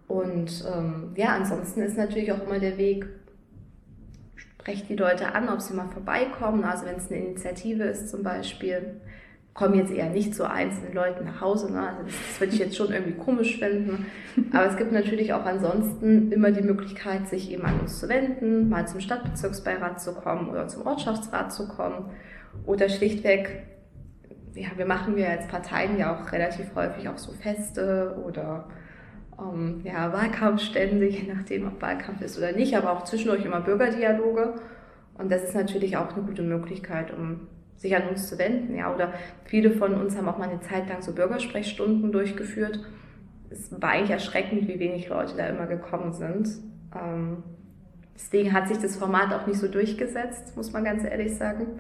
Und ähm, ja, ansonsten ist natürlich auch immer der Weg, spreche die Leute an, ob sie mal vorbeikommen. Also wenn es eine Initiative ist zum Beispiel, kommen jetzt eher nicht zu einzelnen Leuten nach Hause. Ne? Also das, würde ich jetzt schon irgendwie komisch finden. Aber es gibt natürlich auch ansonsten immer die Möglichkeit, sich eben an uns zu wenden, mal zum Stadtbezirksbeirat zu kommen oder zum Ortschaftsrat zu kommen oder schlichtweg, ja, wir machen wir als Parteien ja auch relativ häufig auch so Feste oder ähm, ja, Wahlkampfstände, je nachdem, ob Wahlkampf ist oder nicht, aber auch zwischendurch immer Bürgerdialoge. Und das ist natürlich auch eine gute Möglichkeit, um sich an uns zu wenden. Ja, oder viele von uns haben auch mal eine Zeit lang so Bürgersprechstunden durchgeführt. Es war eigentlich erschreckend, wie wenig Leute da immer gekommen sind. Ähm, deswegen hat sich das Format auch nicht so durchgesetzt, muss man ganz ehrlich sagen.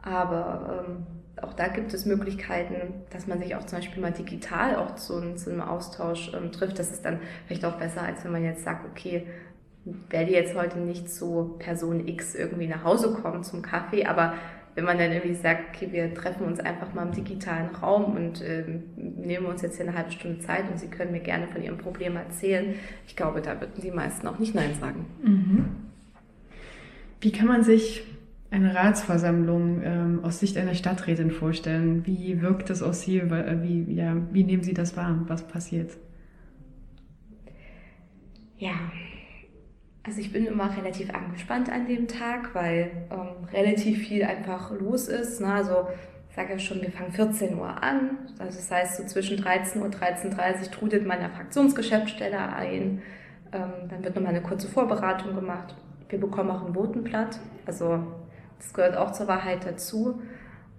Aber ähm, auch da gibt es Möglichkeiten, dass man sich auch zum Beispiel mal digital auch zu, zu einem Austausch ähm, trifft. Das ist dann vielleicht auch besser, als wenn man jetzt sagt, okay, werde jetzt heute nicht zu Person X irgendwie nach Hause kommen zum Kaffee, aber wenn man dann irgendwie sagt, okay, wir treffen uns einfach mal im digitalen Raum und äh, nehmen uns jetzt hier eine halbe Stunde Zeit und Sie können mir gerne von Ihrem Problem erzählen, ich glaube, da würden die meisten auch nicht Nein sagen. Mhm. Wie kann man sich eine Ratsversammlung ähm, aus Sicht einer Stadträtin vorstellen? Wie wirkt das aus Sie? Äh, wie, ja, wie nehmen Sie das wahr? Was passiert? Ja, also ich bin immer relativ angespannt an dem Tag, weil ähm, relativ viel einfach los ist. Ne? Also ich sage ja schon, wir fangen 14 Uhr an. Also das heißt, so zwischen 13 Uhr und 13.30 Uhr trudelt meine Fraktionsgeschäftsstelle ein. Ähm, dann wird nochmal eine kurze Vorberatung gemacht. Wir bekommen auch ein Votenblatt. Also das gehört auch zur Wahrheit dazu.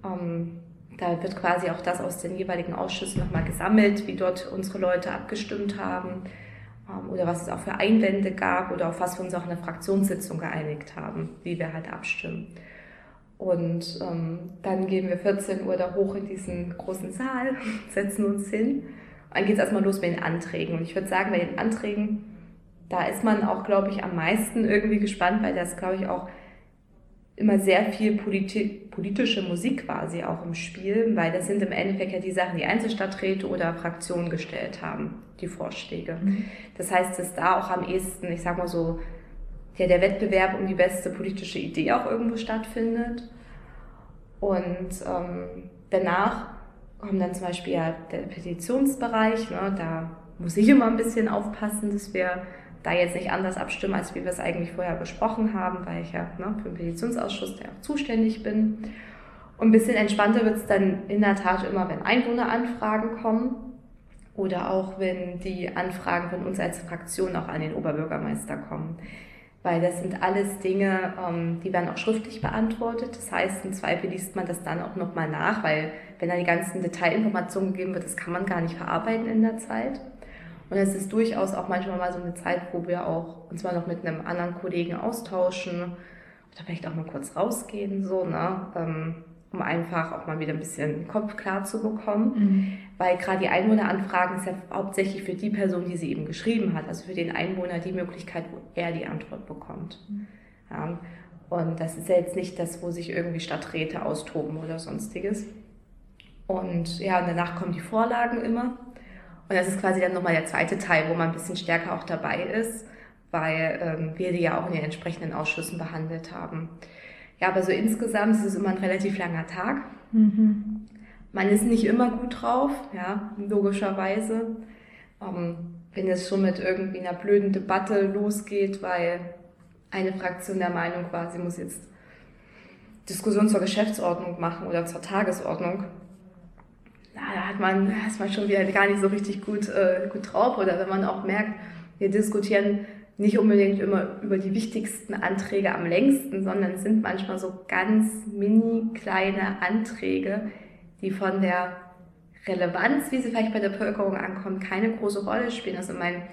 Ähm, da wird quasi auch das aus den jeweiligen Ausschüssen nochmal gesammelt, wie dort unsere Leute abgestimmt haben oder was es auch für Einwände gab oder auf was wir uns auch in der Fraktionssitzung geeinigt haben, wie wir halt abstimmen. Und ähm, dann gehen wir 14 Uhr da hoch in diesen großen Saal, [laughs] setzen uns hin. Und dann geht es erstmal los mit den Anträgen. Und ich würde sagen, bei den Anträgen, da ist man auch, glaube ich, am meisten irgendwie gespannt, weil das, glaube ich, auch immer sehr viel politi politische Musik quasi auch im Spiel, weil das sind im Endeffekt ja die Sachen, die Einzelstadträte oder Fraktionen gestellt haben, die Vorschläge. Mhm. Das heißt, dass da auch am ehesten, ich sag mal so, ja, der Wettbewerb um die beste politische Idee auch irgendwo stattfindet. Und ähm, danach kommt dann zum Beispiel ja der Petitionsbereich, ne, da muss ich immer ein bisschen aufpassen, dass wir da jetzt nicht anders abstimmen, als wie wir es eigentlich vorher besprochen haben, weil ich ja ne, für den Petitionsausschuss der auch zuständig bin. Und ein bisschen entspannter wird es dann in der Tat immer, wenn Einwohneranfragen kommen oder auch wenn die Anfragen von uns als Fraktion auch an den Oberbürgermeister kommen. Weil das sind alles Dinge, ähm, die werden auch schriftlich beantwortet. Das heißt, im Zweifel liest man das dann auch nochmal nach, weil wenn da die ganzen Detailinformationen gegeben wird, das kann man gar nicht verarbeiten in der Zeit. Und es ist durchaus auch manchmal mal so eine Zeit, wo wir auch uns mal noch mit einem anderen Kollegen austauschen oder vielleicht auch mal kurz rausgehen, so, ne? Ähm, um einfach auch mal wieder ein bisschen den Kopf klar zu bekommen. Mhm. Weil gerade die Einwohneranfragen ist ja hauptsächlich für die Person, die sie eben geschrieben hat, also für den Einwohner die Möglichkeit, wo er die Antwort bekommt. Mhm. Ja, und das ist ja jetzt nicht das, wo sich irgendwie Stadträte austoben oder sonstiges. Und ja, und danach kommen die Vorlagen immer. Und das ist quasi dann nochmal der zweite Teil, wo man ein bisschen stärker auch dabei ist, weil ähm, wir die ja auch in den entsprechenden Ausschüssen behandelt haben. Ja, aber so insgesamt ist es immer ein relativ langer Tag. Mhm. Man ist nicht immer gut drauf, ja, logischerweise. Ähm, wenn es schon mit irgendwie einer blöden Debatte losgeht, weil eine Fraktion der Meinung war, sie muss jetzt Diskussion zur Geschäftsordnung machen oder zur Tagesordnung, da hat man, ist man schon wieder gar nicht so richtig gut, äh, gut drauf. Oder wenn man auch merkt, wir diskutieren nicht unbedingt immer über die wichtigsten Anträge am längsten, sondern sind manchmal so ganz mini kleine Anträge, die von der Relevanz, wie sie vielleicht bei der Bevölkerung ankommen, keine große Rolle spielen. Also mein,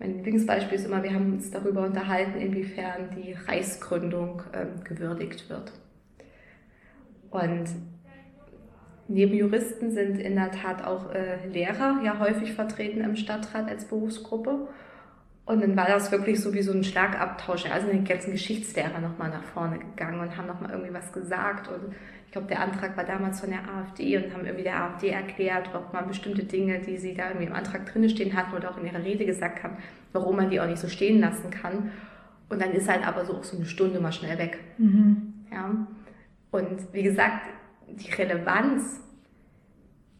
mein Lieblingsbeispiel ist immer, wir haben uns darüber unterhalten, inwiefern die Reichsgründung ähm, gewürdigt wird. Und Neben Juristen sind in der Tat auch äh, Lehrer ja häufig vertreten im Stadtrat als Berufsgruppe. Und dann war das wirklich so wie so ein Schlagabtausch. Also die ganzen Geschichtslehrer nochmal nach vorne gegangen und haben nochmal irgendwie was gesagt. Und ich glaube, der Antrag war damals von der AfD und haben irgendwie der AfD erklärt, warum man bestimmte Dinge, die sie da irgendwie im Antrag drinne stehen hatten oder auch in ihrer Rede gesagt haben, warum man die auch nicht so stehen lassen kann. Und dann ist halt aber so auch so eine Stunde mal schnell weg. Mhm. Ja. Und wie gesagt, die Relevanz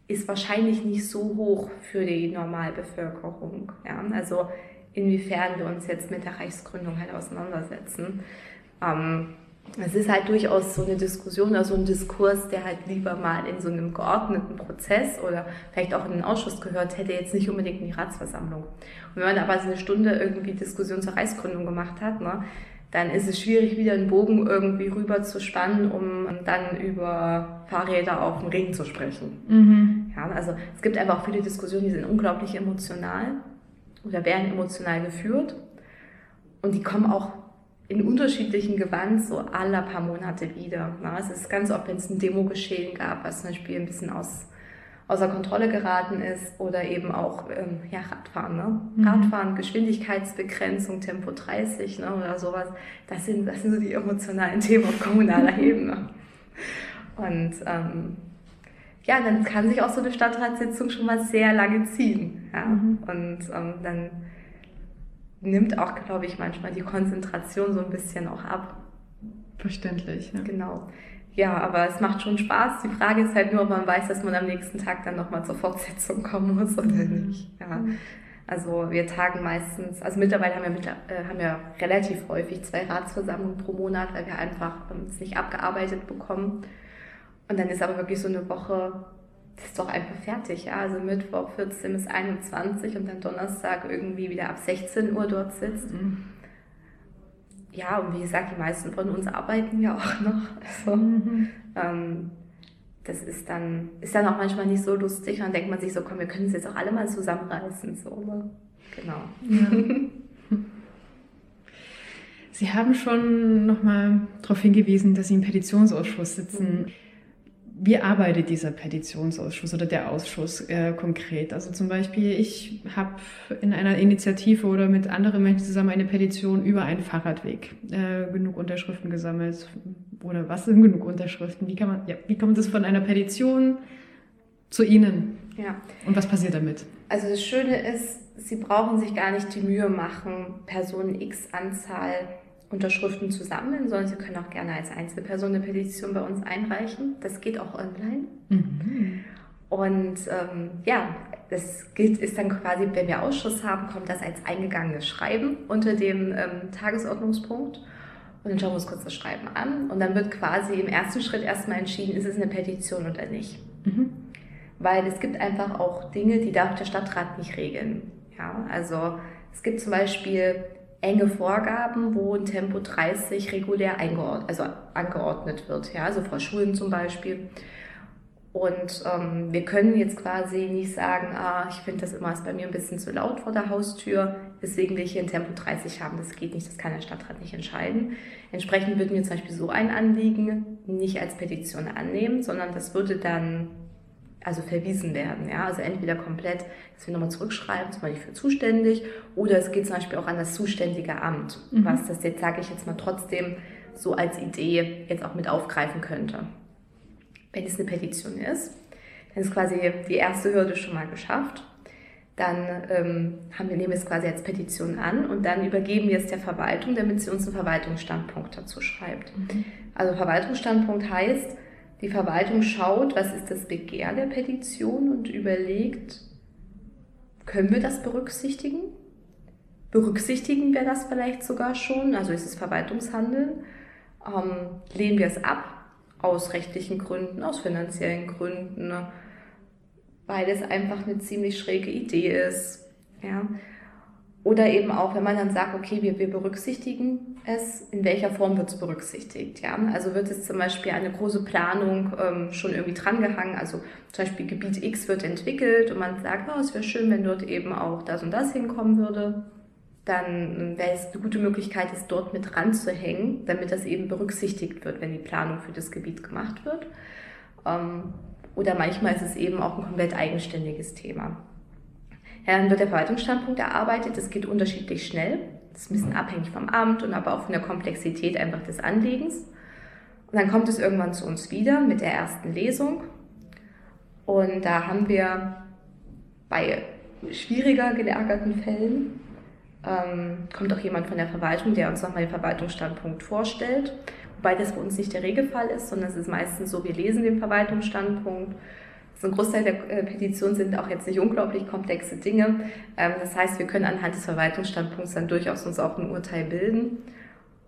ist wahrscheinlich nicht so hoch für die Normalbevölkerung. Ja? Also inwiefern wir uns jetzt mit der Reichsgründung halt auseinandersetzen. Ähm, es ist halt durchaus so eine Diskussion oder so ein Diskurs, der halt lieber mal in so einem geordneten Prozess oder vielleicht auch in den Ausschuss gehört hätte, jetzt nicht unbedingt in die Ratsversammlung. Und wenn man aber so eine Stunde irgendwie Diskussion zur Reichsgründung gemacht hat, ne, dann ist es schwierig, wieder einen Bogen irgendwie rüber zu spannen, um dann über Fahrräder auf dem Ring zu sprechen. Mhm. Ja, also es gibt einfach auch viele Diskussionen, die sind unglaublich emotional oder werden emotional geführt. Und die kommen auch in unterschiedlichen Gewand so alle paar Monate wieder. Es ist ganz oft, wenn es ein Demo-Geschehen gab, was zum Beispiel ein bisschen aus außer Kontrolle geraten ist oder eben auch ähm, ja, Radfahren. Ne? Mhm. Radfahren, Geschwindigkeitsbegrenzung, Tempo 30 ne, oder sowas. Das sind, das sind so die emotionalen Themen auf kommunaler [laughs] Ebene. Und ähm, ja, dann kann sich auch so eine Stadtratssitzung schon mal sehr lange ziehen. Ja? Mhm. Und ähm, dann nimmt auch, glaube ich, manchmal die Konzentration so ein bisschen auch ab. Verständlich. Ja. Genau. Ja, aber es macht schon Spaß. Die Frage ist halt nur, ob man weiß, dass man am nächsten Tag dann nochmal zur Fortsetzung kommen muss oder nicht. Ja. Also wir tagen meistens, also mittlerweile haben wir, mit, äh, haben wir relativ häufig zwei Ratsversammlungen pro Monat, weil wir einfach es nicht abgearbeitet bekommen. Und dann ist aber wirklich so eine Woche, das ist doch einfach fertig. Ja? Also Mittwoch 14 bis 21 und dann Donnerstag irgendwie wieder ab 16 Uhr dort sitzt. Mhm ja, und wie gesagt, die meisten von uns arbeiten ja auch noch. [laughs] Also, mhm. ähm, das ist dann, ist dann auch manchmal nicht so lustig. Dann denkt man sich so, komm, wir können es jetzt auch alle mal zusammenreißen. So, ne? Genau. Ja. [laughs] Sie haben schon nochmal darauf hingewiesen, dass Sie im Petitionsausschuss sitzen. Mhm. Wie arbeitet dieser Petitionsausschuss oder der Ausschuss äh, konkret? Also zum Beispiel, ich habe in einer Initiative oder mit anderen Menschen zusammen eine Petition über einen Fahrradweg äh, genug Unterschriften gesammelt. Oder was sind genug Unterschriften? Wie kann man, ja, wie kommt es von einer Petition zu Ihnen? Ja. Und was passiert damit? Also das Schöne ist, Sie brauchen sich gar nicht die Mühe machen, Personen X Anzahl Unterschriften zu sammeln, sondern Sie können auch gerne als Einzelperson eine Petition bei uns einreichen. Das geht auch online. Mhm. Und ähm, ja, das gilt, ist dann quasi, wenn wir Ausschuss haben, kommt das als eingegangenes Schreiben unter dem ähm, Tagesordnungspunkt. Und dann schauen wir uns kurz das Schreiben an. Und dann wird quasi im ersten Schritt erstmal entschieden, ist es eine Petition oder nicht. Mhm. Weil es gibt einfach auch Dinge, die darf der Stadtrat nicht regeln. Ja, also es gibt zum Beispiel enge Vorgaben, wo ein Tempo 30 regulär eingeordnet, also angeordnet wird, ja, also vor Schulen zum Beispiel. Und ähm, wir können jetzt quasi nicht sagen, ah, ich finde das immer ist bei mir ein bisschen zu laut vor der Haustür, deswegen will ich hier ein Tempo 30 haben. Das geht nicht, das kann der Stadtrat nicht entscheiden. Entsprechend würden wir zum Beispiel so ein Anliegen nicht als Petition annehmen, sondern das würde dann also verwiesen werden. Ja? Also entweder komplett, dass wir nochmal zurückschreiben, zum Beispiel für zuständig, oder es geht zum Beispiel auch an das zuständige Amt, mhm. was das jetzt, sage ich jetzt mal trotzdem, so als Idee jetzt auch mit aufgreifen könnte. Wenn es eine Petition ist, dann ist quasi die erste Hürde schon mal geschafft. Dann ähm, haben wir, nehmen wir es quasi als Petition an und dann übergeben wir es der Verwaltung, damit sie uns einen Verwaltungsstandpunkt dazu schreibt. Mhm. Also Verwaltungsstandpunkt heißt, die Verwaltung schaut, was ist das Begehr der Petition und überlegt, können wir das berücksichtigen? Berücksichtigen wir das vielleicht sogar schon? Also ist es Verwaltungshandeln? Ähm, lehnen wir es ab aus rechtlichen Gründen, aus finanziellen Gründen, ne? weil es einfach eine ziemlich schräge Idee ist. Ja? Oder eben auch, wenn man dann sagt, okay, wir, wir berücksichtigen es, in welcher Form wird es berücksichtigt? Ja? Also wird es zum Beispiel eine große Planung ähm, schon irgendwie drangehangen, also zum Beispiel Gebiet X wird entwickelt und man sagt, oh, es wäre schön, wenn dort eben auch das und das hinkommen würde, dann wäre es eine gute Möglichkeit, es dort mit ranzuhängen, damit das eben berücksichtigt wird, wenn die Planung für das Gebiet gemacht wird. Ähm, oder manchmal ist es eben auch ein komplett eigenständiges Thema. Dann wird der Verwaltungsstandpunkt erarbeitet. Das geht unterschiedlich schnell. Das ist ein bisschen abhängig vom Amt und aber auch von der Komplexität einfach des Anliegens. Und dann kommt es irgendwann zu uns wieder mit der ersten Lesung. Und da haben wir bei schwieriger gelagerten Fällen ähm, kommt auch jemand von der Verwaltung, der uns nochmal den Verwaltungsstandpunkt vorstellt. Wobei das bei uns nicht der Regelfall ist, sondern es ist meistens so, wir lesen den Verwaltungsstandpunkt. So ein Großteil der äh, Petitionen sind auch jetzt nicht unglaublich komplexe Dinge. Ähm, das heißt, wir können anhand des Verwaltungsstandpunkts dann durchaus uns auch ein Urteil bilden.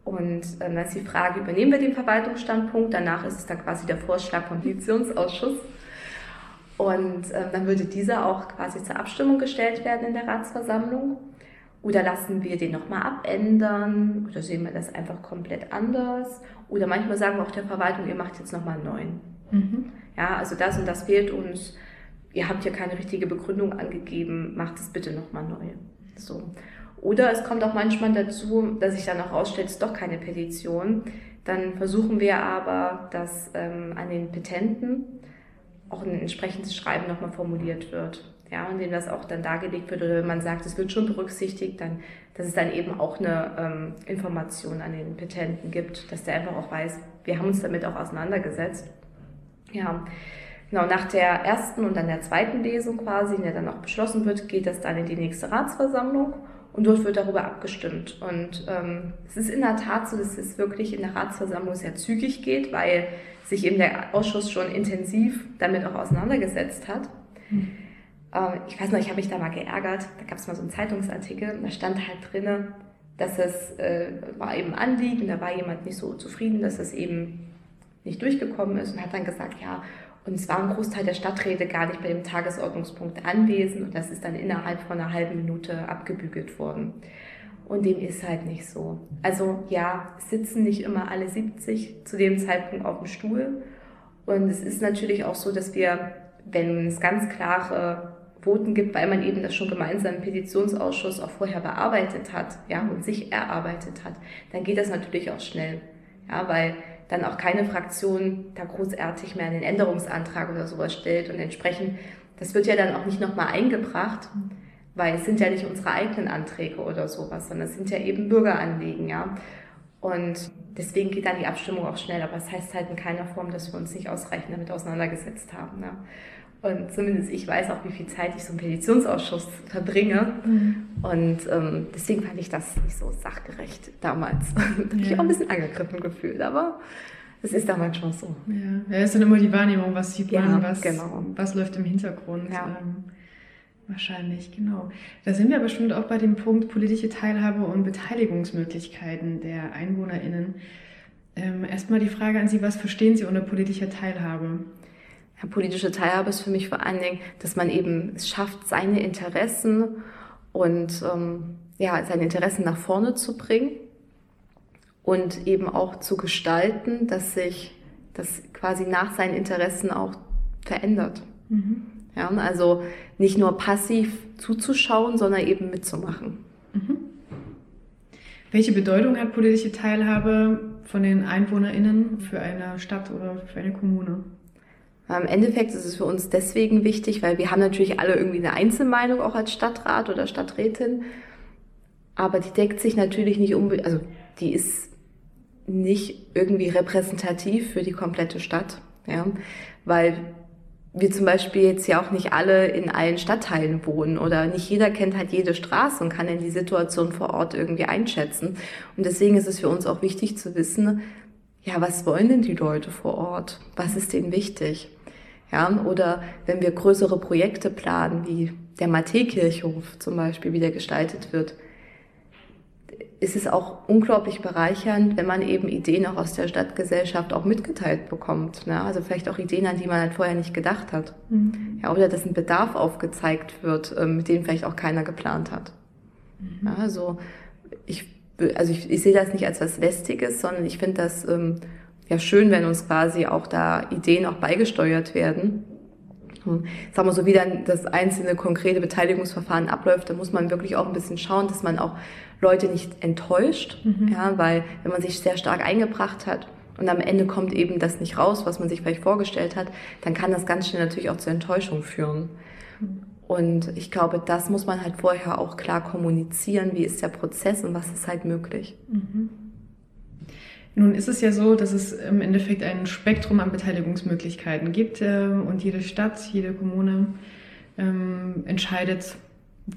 Und ähm, dann ist die Frage, übernehmen wir den Verwaltungsstandpunkt? Danach ist es dann quasi der Vorschlag vom Petitionsausschuss. Und ähm, dann würde dieser auch quasi zur Abstimmung gestellt werden in der Ratsversammlung. Oder lassen wir den nochmal abändern? Oder sehen wir das einfach komplett anders? Oder manchmal sagen wir auch der Verwaltung, ihr macht jetzt nochmal einen neuen. Mhm. Ja, also das und das fehlt uns. Ihr habt ja keine richtige Begründung angegeben, macht es bitte nochmal neu. So. Oder es kommt auch manchmal dazu, dass sich dann auch rausstellt, es ist doch keine Petition. Dann versuchen wir aber, dass ähm, an den Petenten auch ein entsprechendes Schreiben nochmal formuliert wird ja, in dem das auch dann dargelegt wird oder wenn man sagt, es wird schon berücksichtigt, dann, dass es dann eben auch eine ähm, Information an den Petenten gibt, dass der einfach auch weiß, wir haben uns damit auch auseinandergesetzt. Ja, genau, nach der ersten und dann der zweiten Lesung quasi, in der dann auch beschlossen wird, geht das dann in die nächste Ratsversammlung und dort wird darüber abgestimmt. Und ähm, es ist in der Tat so, dass es wirklich in der Ratsversammlung sehr zügig geht, weil sich eben der Ausschuss schon intensiv damit auch auseinandergesetzt hat. Mhm. Ähm, ich weiß noch, ich habe mich da mal geärgert. Da gab es mal so einen Zeitungsartikel, da stand halt drinne, dass es äh, war eben Anliegen, da war jemand nicht so zufrieden, dass es eben nicht durchgekommen ist und hat dann gesagt, ja, und es war ein Großteil der Stadträte gar nicht bei dem Tagesordnungspunkt anwesend und das ist dann innerhalb von einer halben Minute abgebügelt worden. Und dem ist halt nicht so. Also ja, sitzen nicht immer alle 70 zu dem Zeitpunkt auf dem Stuhl. Und es ist natürlich auch so, dass wir, wenn es ganz klare Voten gibt, weil man eben das schon gemeinsam im Petitionsausschuss auch vorher bearbeitet hat, ja, und sich erarbeitet hat, dann geht das natürlich auch schnell, ja, weil dann auch keine Fraktion da großartig mehr einen Änderungsantrag oder sowas stellt und entsprechend, das wird ja dann auch nicht nochmal eingebracht, weil es sind ja nicht unsere eigenen Anträge oder sowas, sondern es sind ja eben Bürgeranliegen, ja. Und deswegen geht dann die Abstimmung auch schnell, aber es das heißt halt in keiner Form, dass wir uns nicht ausreichend damit auseinandergesetzt haben. Ja. Und zumindest ich weiß auch, wie viel Zeit ich so im Petitionsausschuss verbringe. Mhm. Und ähm, deswegen fand ich das nicht so sachgerecht damals. [laughs] da habe ich auch ein bisschen angegriffen gefühlt, aber es ist damals schon so. Ja, ja es ist dann immer die Wahrnehmung, was sieht man, was, genau. was läuft im Hintergrund. Ja. Ähm, wahrscheinlich, genau. Da sind wir bestimmt auch bei dem Punkt politische Teilhabe und Beteiligungsmöglichkeiten der EinwohnerInnen. Ähm, erstmal die Frage an Sie, was verstehen Sie unter politischer Teilhabe? Politische Teilhabe ist für mich vor allen Dingen, dass man eben es schafft, seine Interessen und ähm, ja, seine Interessen nach vorne zu bringen und eben auch zu gestalten, dass sich das quasi nach seinen Interessen auch verändert. Mhm. Ja, also nicht nur passiv zuzuschauen, sondern eben mitzumachen. Mhm. Welche Bedeutung hat politische Teilhabe von den EinwohnerInnen für eine Stadt oder für eine Kommune? Im Endeffekt ist es für uns deswegen wichtig, weil wir haben natürlich alle irgendwie eine Einzelmeinung auch als Stadtrat oder Stadträtin, aber die deckt sich natürlich nicht unbedingt, also die ist nicht irgendwie repräsentativ für die komplette Stadt, ja, weil wir zum Beispiel jetzt ja auch nicht alle in allen Stadtteilen wohnen oder nicht jeder kennt halt jede Straße und kann in die Situation vor Ort irgendwie einschätzen. Und deswegen ist es für uns auch wichtig zu wissen, ja, was wollen denn die Leute vor Ort? Was ist denen wichtig? Ja, oder wenn wir größere Projekte planen, wie der Matthäkirchhof zum Beispiel, wie der gestaltet wird, ist es auch unglaublich bereichernd, wenn man eben Ideen auch aus der Stadtgesellschaft auch mitgeteilt bekommt. Ne? Also vielleicht auch Ideen, an die man halt vorher nicht gedacht hat. Mhm. Ja, oder dass ein Bedarf aufgezeigt wird, ähm, mit dem vielleicht auch keiner geplant hat. Mhm. Ja, also ich also ich, ich sehe das nicht als was Lästiges, sondern ich finde das ähm, ja schön, wenn uns quasi auch da Ideen auch beigesteuert werden. Hm. Sagen wir so, wie dann das einzelne konkrete Beteiligungsverfahren abläuft, da muss man wirklich auch ein bisschen schauen, dass man auch Leute nicht enttäuscht, mhm. ja, weil wenn man sich sehr stark eingebracht hat und am Ende kommt eben das nicht raus, was man sich vielleicht vorgestellt hat, dann kann das ganz schnell natürlich auch zur Enttäuschung führen. Mhm. Und ich glaube, das muss man halt vorher auch klar kommunizieren, wie ist der Prozess und was ist halt möglich. Mhm. Nun ist es ja so, dass es im Endeffekt ein Spektrum an Beteiligungsmöglichkeiten gibt äh, und jede Stadt, jede Kommune ähm, entscheidet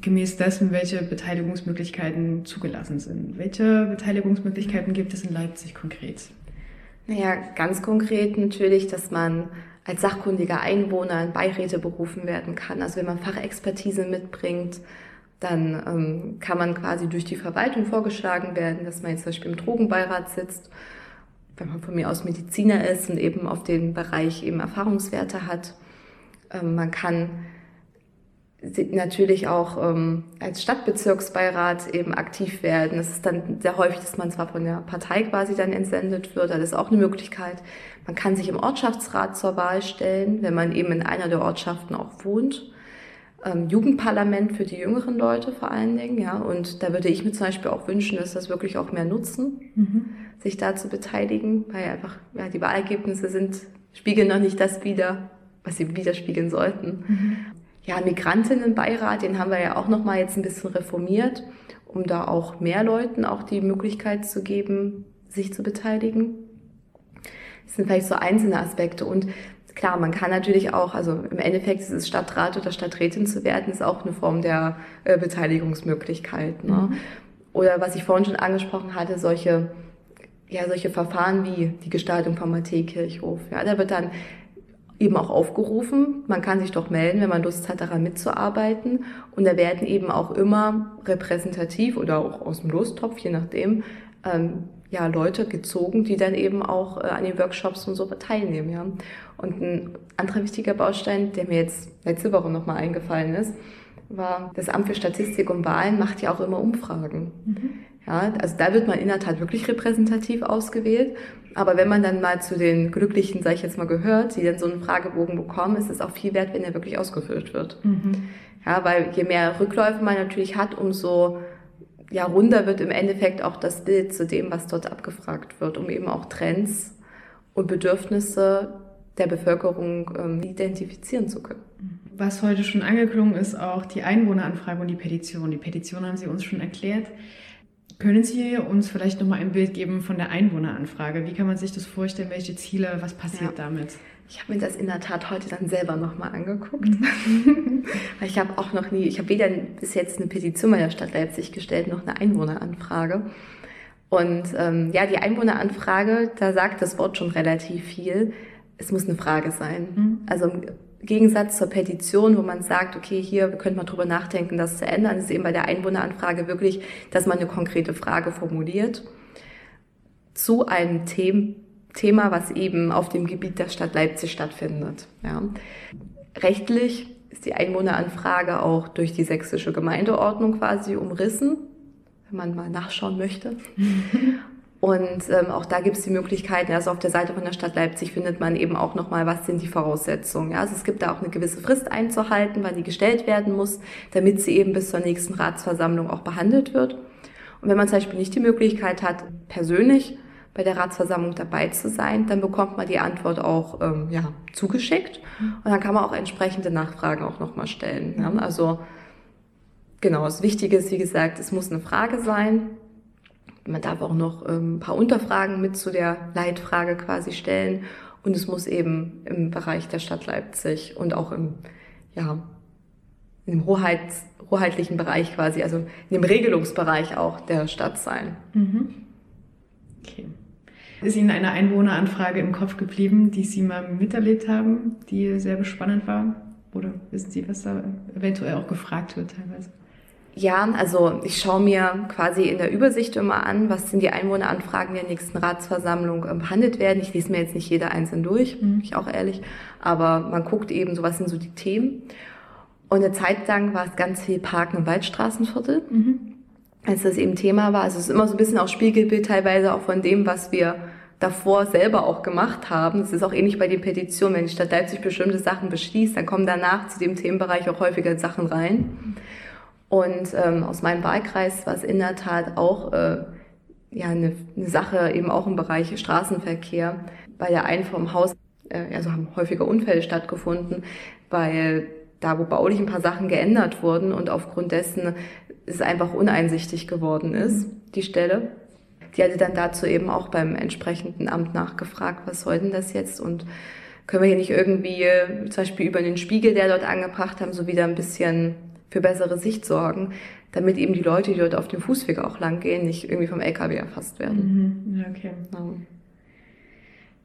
gemäß dessen, welche Beteiligungsmöglichkeiten zugelassen sind. Welche Beteiligungsmöglichkeiten gibt es in Leipzig konkret? Naja, ganz konkret natürlich, dass man als sachkundiger Einwohner in Beiräte berufen werden kann. Also wenn man Fachexpertise mitbringt, dann ähm, kann man quasi durch die Verwaltung vorgeschlagen werden, dass man jetzt zum Beispiel im Drogenbeirat sitzt, wenn man von mir aus Mediziner ist und eben auf den Bereich eben Erfahrungswerte hat. Ähm, man kann natürlich auch ähm, als Stadtbezirksbeirat eben aktiv werden. Es ist dann sehr häufig, dass man zwar von der Partei quasi dann entsendet wird, das ist auch eine Möglichkeit. Man kann sich im Ortschaftsrat zur Wahl stellen, wenn man eben in einer der Ortschaften auch wohnt. Ähm, Jugendparlament für die jüngeren Leute vor allen Dingen, ja. Und da würde ich mir zum Beispiel auch wünschen, dass das wirklich auch mehr nutzen, mhm. sich da zu beteiligen, weil einfach ja, die Wahlergebnisse sind, spiegeln noch nicht das wider, was sie widerspiegeln sollten. Mhm ja, Migrantinnenbeirat, den haben wir ja auch noch mal jetzt ein bisschen reformiert, um da auch mehr Leuten auch die Möglichkeit zu geben, sich zu beteiligen. Das sind vielleicht so einzelne Aspekte und klar, man kann natürlich auch, also im Endeffekt ist es Stadtrat oder Stadträtin zu werden, ist auch eine Form der äh, Beteiligungsmöglichkeit. Ne? Mhm. Oder was ich vorhin schon angesprochen hatte, solche ja, solche Verfahren wie die Gestaltung vom Matthäkirchhof. Ja, da wird dann eben auch aufgerufen. Man kann sich doch melden, wenn man Lust hat, daran mitzuarbeiten. Und da werden eben auch immer repräsentativ oder auch aus dem Lostopf, je nachdem, ähm, ja, Leute gezogen, die dann eben auch äh, an den Workshops und so teilnehmen. Ja. Und ein anderer wichtiger Baustein, der mir jetzt letzte Woche nochmal eingefallen ist, war, das Amt für Statistik und Wahlen macht ja auch immer Umfragen. Mhm. Ja, also da wird man in der Tat wirklich repräsentativ ausgewählt. Aber wenn man dann mal zu den Glücklichen, sage ich jetzt mal, gehört, die dann so einen Fragebogen bekommen, ist es auch viel wert, wenn er wirklich ausgefüllt wird. Mhm. Ja, weil je mehr Rückläufe man natürlich hat, umso ja, runder wird im Endeffekt auch das Bild zu dem, was dort abgefragt wird, um eben auch Trends und Bedürfnisse der Bevölkerung ähm, identifizieren zu können. Was heute schon angeklungen ist, auch die Einwohneranfrage und die Petition. Die Petition haben Sie uns schon erklärt. Können Sie uns vielleicht nochmal ein Bild geben von der Einwohneranfrage? Wie kann man sich das vorstellen? Welche Ziele? Was passiert ja. damit? Ich habe mir das in der Tat heute dann selber nochmal angeguckt. Mhm. [laughs] Weil ich habe auch noch nie, ich habe weder bis jetzt eine Petition bei der Stadt Leipzig gestellt, noch eine Einwohneranfrage. Und ähm, ja, die Einwohneranfrage, da sagt das Wort schon relativ viel. Es muss eine Frage sein. Mhm. Also Gegensatz zur Petition, wo man sagt, okay, hier könnte man drüber nachdenken, das zu ändern, ist eben bei der Einwohneranfrage wirklich, dass man eine konkrete Frage formuliert zu einem Thema, was eben auf dem Gebiet der Stadt Leipzig stattfindet. Ja. Rechtlich ist die Einwohneranfrage auch durch die sächsische Gemeindeordnung quasi umrissen, wenn man mal nachschauen möchte. [laughs] Und ähm, auch da gibt es die Möglichkeiten, also auf der Seite von der Stadt Leipzig findet man eben auch nochmal, was sind die Voraussetzungen. Ja? Also es gibt da auch eine gewisse Frist einzuhalten, wann die gestellt werden muss, damit sie eben bis zur nächsten Ratsversammlung auch behandelt wird. Und wenn man zum Beispiel nicht die Möglichkeit hat, persönlich bei der Ratsversammlung dabei zu sein, dann bekommt man die Antwort auch ähm, ja, zugeschickt und dann kann man auch entsprechende Nachfragen auch nochmal stellen. Ja? Also genau, das Wichtige ist, wie gesagt, es muss eine Frage sein, man darf auch noch ähm, ein paar Unterfragen mit zu der Leitfrage quasi stellen. Und es muss eben im Bereich der Stadt Leipzig und auch im, ja, im Hoheits, hoheitlichen Bereich quasi, also in dem Regelungsbereich auch der Stadt sein. Mhm. Okay. Ist Ihnen eine Einwohneranfrage im Kopf geblieben, die Sie mal miterlebt haben, die sehr spannend war? Oder wissen Sie, was da eventuell auch gefragt wird teilweise? Ja, also ich schaue mir quasi in der Übersicht immer an, was sind die Einwohneranfragen der nächsten Ratsversammlung ähm, behandelt werden. Ich lese mir jetzt nicht jeder einzeln durch, mhm. bin ich auch ehrlich, aber man guckt eben, so was sind so die Themen. Und eine Zeit lang war es ganz viel Parken- und Waldstraßenviertel, mhm. Als das eben Thema war. Also es ist immer so ein bisschen auch Spiegelbild teilweise auch von dem, was wir davor selber auch gemacht haben. Es ist auch ähnlich bei den Petitionen. Wenn die Stadt Leipzig bestimmte Sachen beschließt, dann kommen danach zu dem Themenbereich auch häufiger Sachen rein. Und ähm, aus meinem Wahlkreis war es in der Tat auch äh, ja, eine, eine Sache, eben auch im Bereich Straßenverkehr. Bei der einen vom Haus, äh, also haben häufiger Unfälle stattgefunden, weil da, wo baulich ein paar Sachen geändert wurden und aufgrund dessen es einfach uneinsichtig geworden ist, die Stelle. Die hatte dann dazu eben auch beim entsprechenden Amt nachgefragt, was soll denn das jetzt und können wir hier nicht irgendwie zum Beispiel über den Spiegel, der dort angebracht haben, so wieder ein bisschen für bessere Sicht sorgen, damit eben die Leute, die dort auf dem Fußweg auch lang gehen, nicht irgendwie vom LKW erfasst werden. Mhm. Ja, okay. Ja.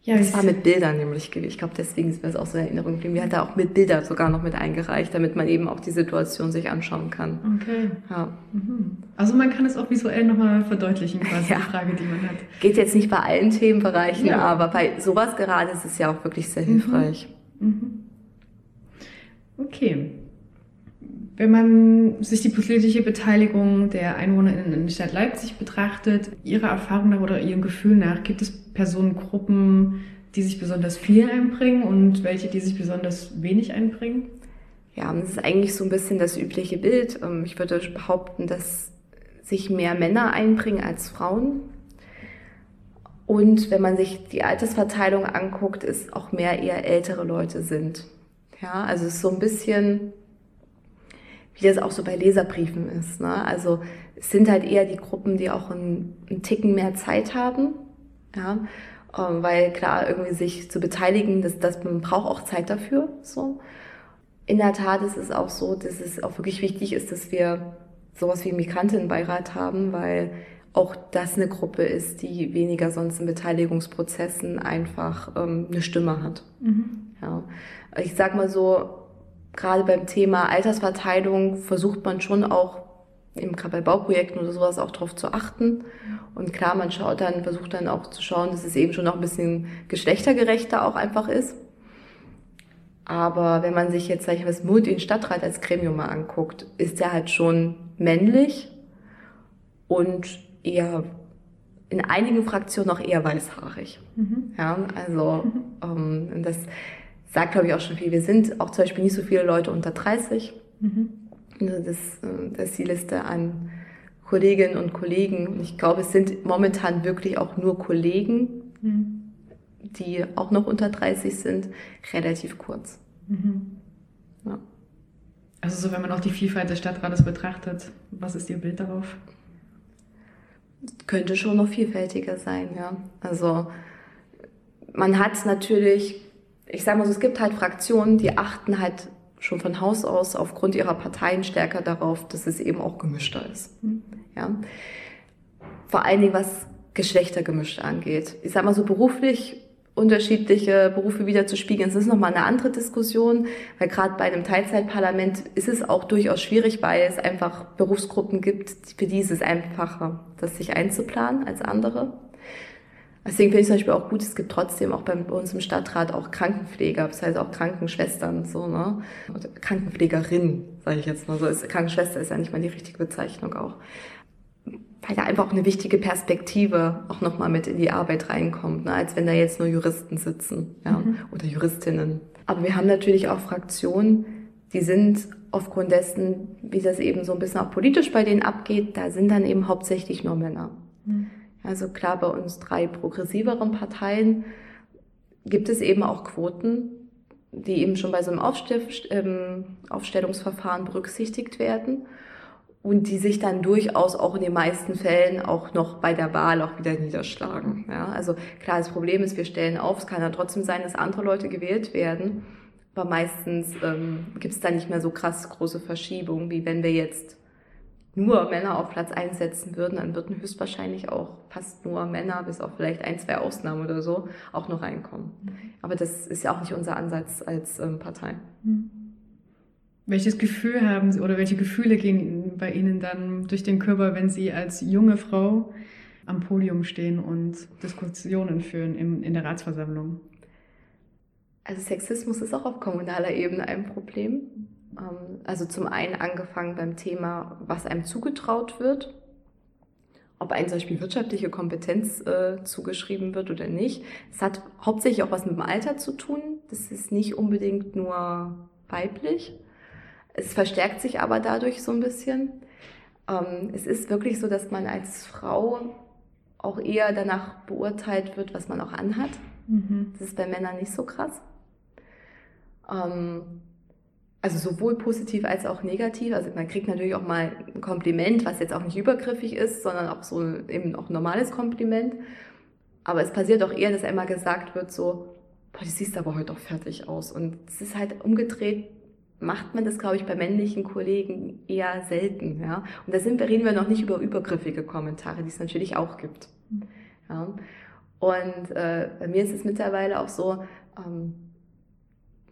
Ja, Das war mit Bildern nämlich gewesen. Ich glaube, deswegen ist mir das auch so in Erinnerung geblieben. Die hat da auch mit Bilder sogar noch mit eingereicht, damit man eben auch die Situation sich anschauen kann. Okay. Ja. Mhm. Also man kann es auch visuell nochmal verdeutlichen, quasi Ja. die Frage, die man hat. Geht jetzt nicht bei allen Themenbereichen, Ja. aber bei sowas gerade ist es ja auch wirklich sehr hilfreich. Mhm. Okay. Wenn man sich die politische Beteiligung der EinwohnerInnen in der Stadt Leipzig betrachtet, Ihrer Erfahrung nach oder Ihrem Gefühl nach, gibt es Personengruppen, die sich besonders viel einbringen und welche, die sich besonders wenig einbringen? Ja, das ist eigentlich so ein bisschen das übliche Bild. Ähm, Ich würde behaupten, dass sich mehr Männer einbringen als Frauen. Und wenn man sich die Altersverteilung anguckt, ist auch mehr eher ältere Leute sind. Ja, also es ist so ein bisschen, wie das auch so bei Leserbriefen ist. Ne? Also es sind halt eher die Gruppen, die auch einen, einen Ticken mehr Zeit haben. Ja, ähm, weil klar, irgendwie sich zu beteiligen, das, das, man braucht auch Zeit dafür. So. In der Tat ist es auch so, dass es auch wirklich wichtig ist, dass wir sowas wie Migrantinnenbeirat haben, weil auch das eine Gruppe ist, die weniger sonst in Beteiligungsprozessen einfach ähm, eine Stimme hat. Ja. Ich sag mal so, gerade beim Thema Altersverteilung versucht man schon auch, eben gerade bei Bauprojekten oder sowas, auch darauf zu achten. Und klar, man schaut dann, versucht dann auch zu schauen, dass es eben schon noch ein bisschen geschlechtergerechter auch einfach ist. Aber wenn man sich jetzt, sag ich mal, das Mut den Stadtrat als Gremium mal anguckt, ist der halt schon männlich und eher in einigen Fraktionen auch eher weißhaarig. Ja, also ähm, und das sagt, glaube ich, auch schon viel. Wir sind auch zum Beispiel nicht so viele Leute unter 30. Also das, äh, das ist die Liste an Kolleginnen und Kollegen. Und ich glaube, es sind momentan wirklich auch nur Kollegen, die auch noch unter 30 sind, relativ kurz. Ja. Also so, wenn man auch die Vielfalt des Stadtrates betrachtet, was ist Ihr Bild darauf? könnte schon noch vielfältiger sein, ja. Also man hat natürlich, ich sage mal so, es gibt halt Fraktionen, die achten halt schon von Haus aus aufgrund ihrer Parteien stärker darauf, dass es eben auch gemischter ist. Ja. Vor allen Dingen, was Geschlechtergemischt angeht. Ich sag mal so beruflich unterschiedliche Berufe wieder zu spiegeln. Das ist nochmal eine andere Diskussion, weil gerade bei einem Teilzeitparlament ist es auch durchaus schwierig, weil es einfach Berufsgruppen gibt, für die ist es einfacher, das sich einzuplanen als andere. Deswegen finde ich zum Beispiel auch gut, es gibt trotzdem auch bei uns im Stadtrat auch Krankenpfleger, das heißt auch Krankenschwestern, so, ne? Oder Krankenpflegerin, sage ich jetzt mal so. Ist, Krankenschwester ist ja nicht mal die richtige Bezeichnung auch. Weil da einfach auch eine wichtige Perspektive auch nochmal mit in die Arbeit reinkommt, ne? als wenn da jetzt nur Juristen sitzen ja? oder Juristinnen. Aber wir haben natürlich auch Fraktionen, die sind aufgrund dessen, wie das eben so ein bisschen auch politisch bei denen abgeht, da sind dann eben hauptsächlich nur Männer. Also klar, bei uns drei progressiveren Parteien gibt es eben auch Quoten, die eben schon bei so einem Aufstell ähm, Aufstellungsverfahren berücksichtigt werden und die sich dann durchaus auch in den meisten Fällen auch noch bei der Wahl auch wieder niederschlagen. Ja, also klar, das Problem ist, wir stellen auf, es kann ja trotzdem sein, dass andere Leute gewählt werden, aber meistens ähm, gibt es da nicht mehr so krass große Verschiebungen, wie wenn wir jetzt nur Männer auf Platz 1 setzen würden, dann würden höchstwahrscheinlich auch fast nur Männer, bis auf vielleicht ein, zwei Ausnahmen oder so, auch noch reinkommen. Aber das ist ja auch nicht unser Ansatz als ähm, Partei. Welches Gefühl haben Sie oder welche Gefühle gehen bei Ihnen dann durch den Körper, wenn Sie als junge Frau am Podium stehen und Diskussionen führen im, in der Ratsversammlung? Also Sexismus ist auch auf kommunaler Ebene ein Problem. Ähm, Also zum einen angefangen beim Thema, was einem zugetraut wird, ob einem zum Beispiel wirtschaftliche Kompetenz äh, zugeschrieben wird oder nicht. Es hat hauptsächlich auch was mit dem Alter zu tun. Das ist nicht unbedingt nur weiblich. Es verstärkt sich aber dadurch so ein bisschen. Ähm, Es ist wirklich so, dass man als Frau auch eher danach beurteilt wird, was man auch anhat. Das ist bei Männern nicht so krass. Ähm, also sowohl positiv als auch negativ. Also man kriegt natürlich auch mal ein Kompliment, was jetzt auch nicht übergriffig ist, sondern auch so eben auch ein normales Kompliment. Aber es passiert auch eher, dass einmal gesagt wird so, boah, du siehst aber heute auch fertig aus. Und es ist halt umgedreht, macht man das, glaube ich, bei männlichen Kollegen eher selten. Ja? Und da sind wir, reden wir noch nicht über übergriffige Kommentare, die es natürlich auch gibt. Ja? Und äh, bei mir ist es mittlerweile auch so, ähm,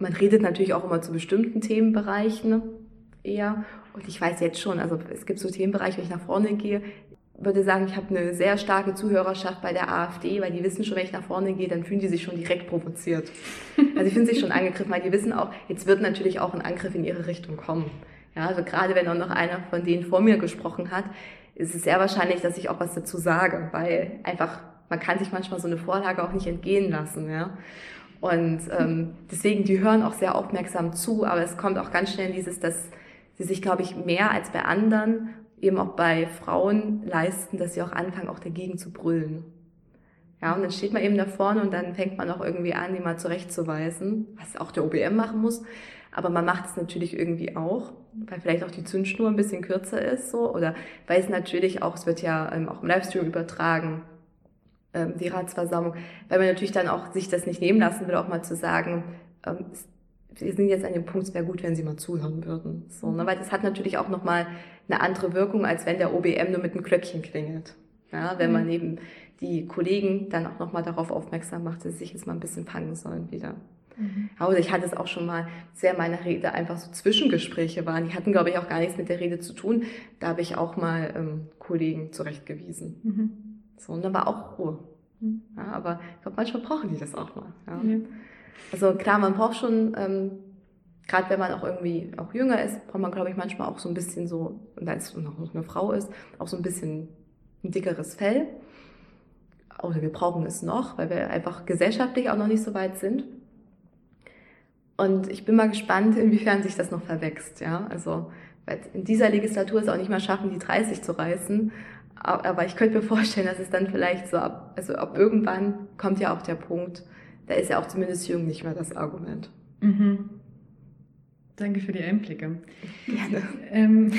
man redet natürlich auch immer zu bestimmten Themenbereichen eher. Und ich weiß jetzt schon, also es gibt so Themenbereiche, wenn ich nach vorne gehe, würde sagen, ich habe eine sehr starke Zuhörerschaft bei der AfD, weil die wissen schon, wenn ich nach vorne gehe, dann fühlen die sich schon direkt provoziert. Also die fühlen sich schon angegriffen, weil die wissen auch, jetzt wird natürlich auch ein Angriff in ihre Richtung kommen. Ja, also gerade wenn auch noch einer von denen vor mir gesprochen hat, ist es sehr wahrscheinlich, dass ich auch was dazu sage, weil einfach man kann sich manchmal so eine Vorlage auch nicht entgehen lassen. Ja? Und ähm, deswegen, die hören auch sehr aufmerksam zu, aber es kommt auch ganz schnell dieses, dass sie sich, glaube ich, mehr als bei anderen eben auch bei Frauen leisten, dass sie auch anfangen, auch dagegen zu brüllen. Ja, und dann steht man eben da vorne und dann fängt man auch irgendwie an, die mal zurechtzuweisen, was auch der OBM machen muss. Aber man macht es natürlich irgendwie auch, weil vielleicht auch die Zündschnur ein bisschen kürzer ist, so, oder weil es natürlich auch, es wird ja ähm, auch im Livestream übertragen, ähm, die Ratsversammlung, weil man natürlich dann auch sich das nicht nehmen lassen will, auch mal zu sagen, ähm, wir sind jetzt an dem Punkt, es wäre gut, wenn Sie mal zuhören würden. So, ne? Weil das hat natürlich auch nochmal eine andere Wirkung, als wenn der OBM nur mit einem Glöckchen klingelt. Ja, wenn man mhm. eben die Kollegen dann auch nochmal darauf aufmerksam macht, dass sie sich jetzt mal ein bisschen fangen sollen wieder. Mhm. Also ich hatte es auch schon mal sehr meiner Rede einfach so Zwischengespräche waren. Die hatten, glaube ich, auch gar nichts mit der Rede zu tun. Da habe ich auch mal ähm, Kollegen zurechtgewiesen. Mhm. So, und dann war auch Ruhe. Mhm. Ja, aber ich glaube, manchmal brauchen die das auch mal. Ja. Mhm. Also klar, man braucht schon, ähm, gerade wenn man auch irgendwie auch jünger ist, braucht man, glaube ich, manchmal auch so ein bisschen so, und als noch eine Frau ist, auch so ein bisschen ein dickeres Fell. Oder wir brauchen es noch, weil wir einfach gesellschaftlich auch noch nicht so weit sind. Und ich bin mal gespannt, [laughs] inwiefern sich das noch verwächst. Ja? Also in dieser Legislatur es auch nicht mal schaffen, die 30 zu reißen. Aber ich könnte mir vorstellen, dass es dann vielleicht so ab, also ab irgendwann kommt ja auch der Punkt, da ist ja auch zumindest Jung nicht mehr das Argument. Mhm. Danke für die Einblicke. Gerne. Ähm,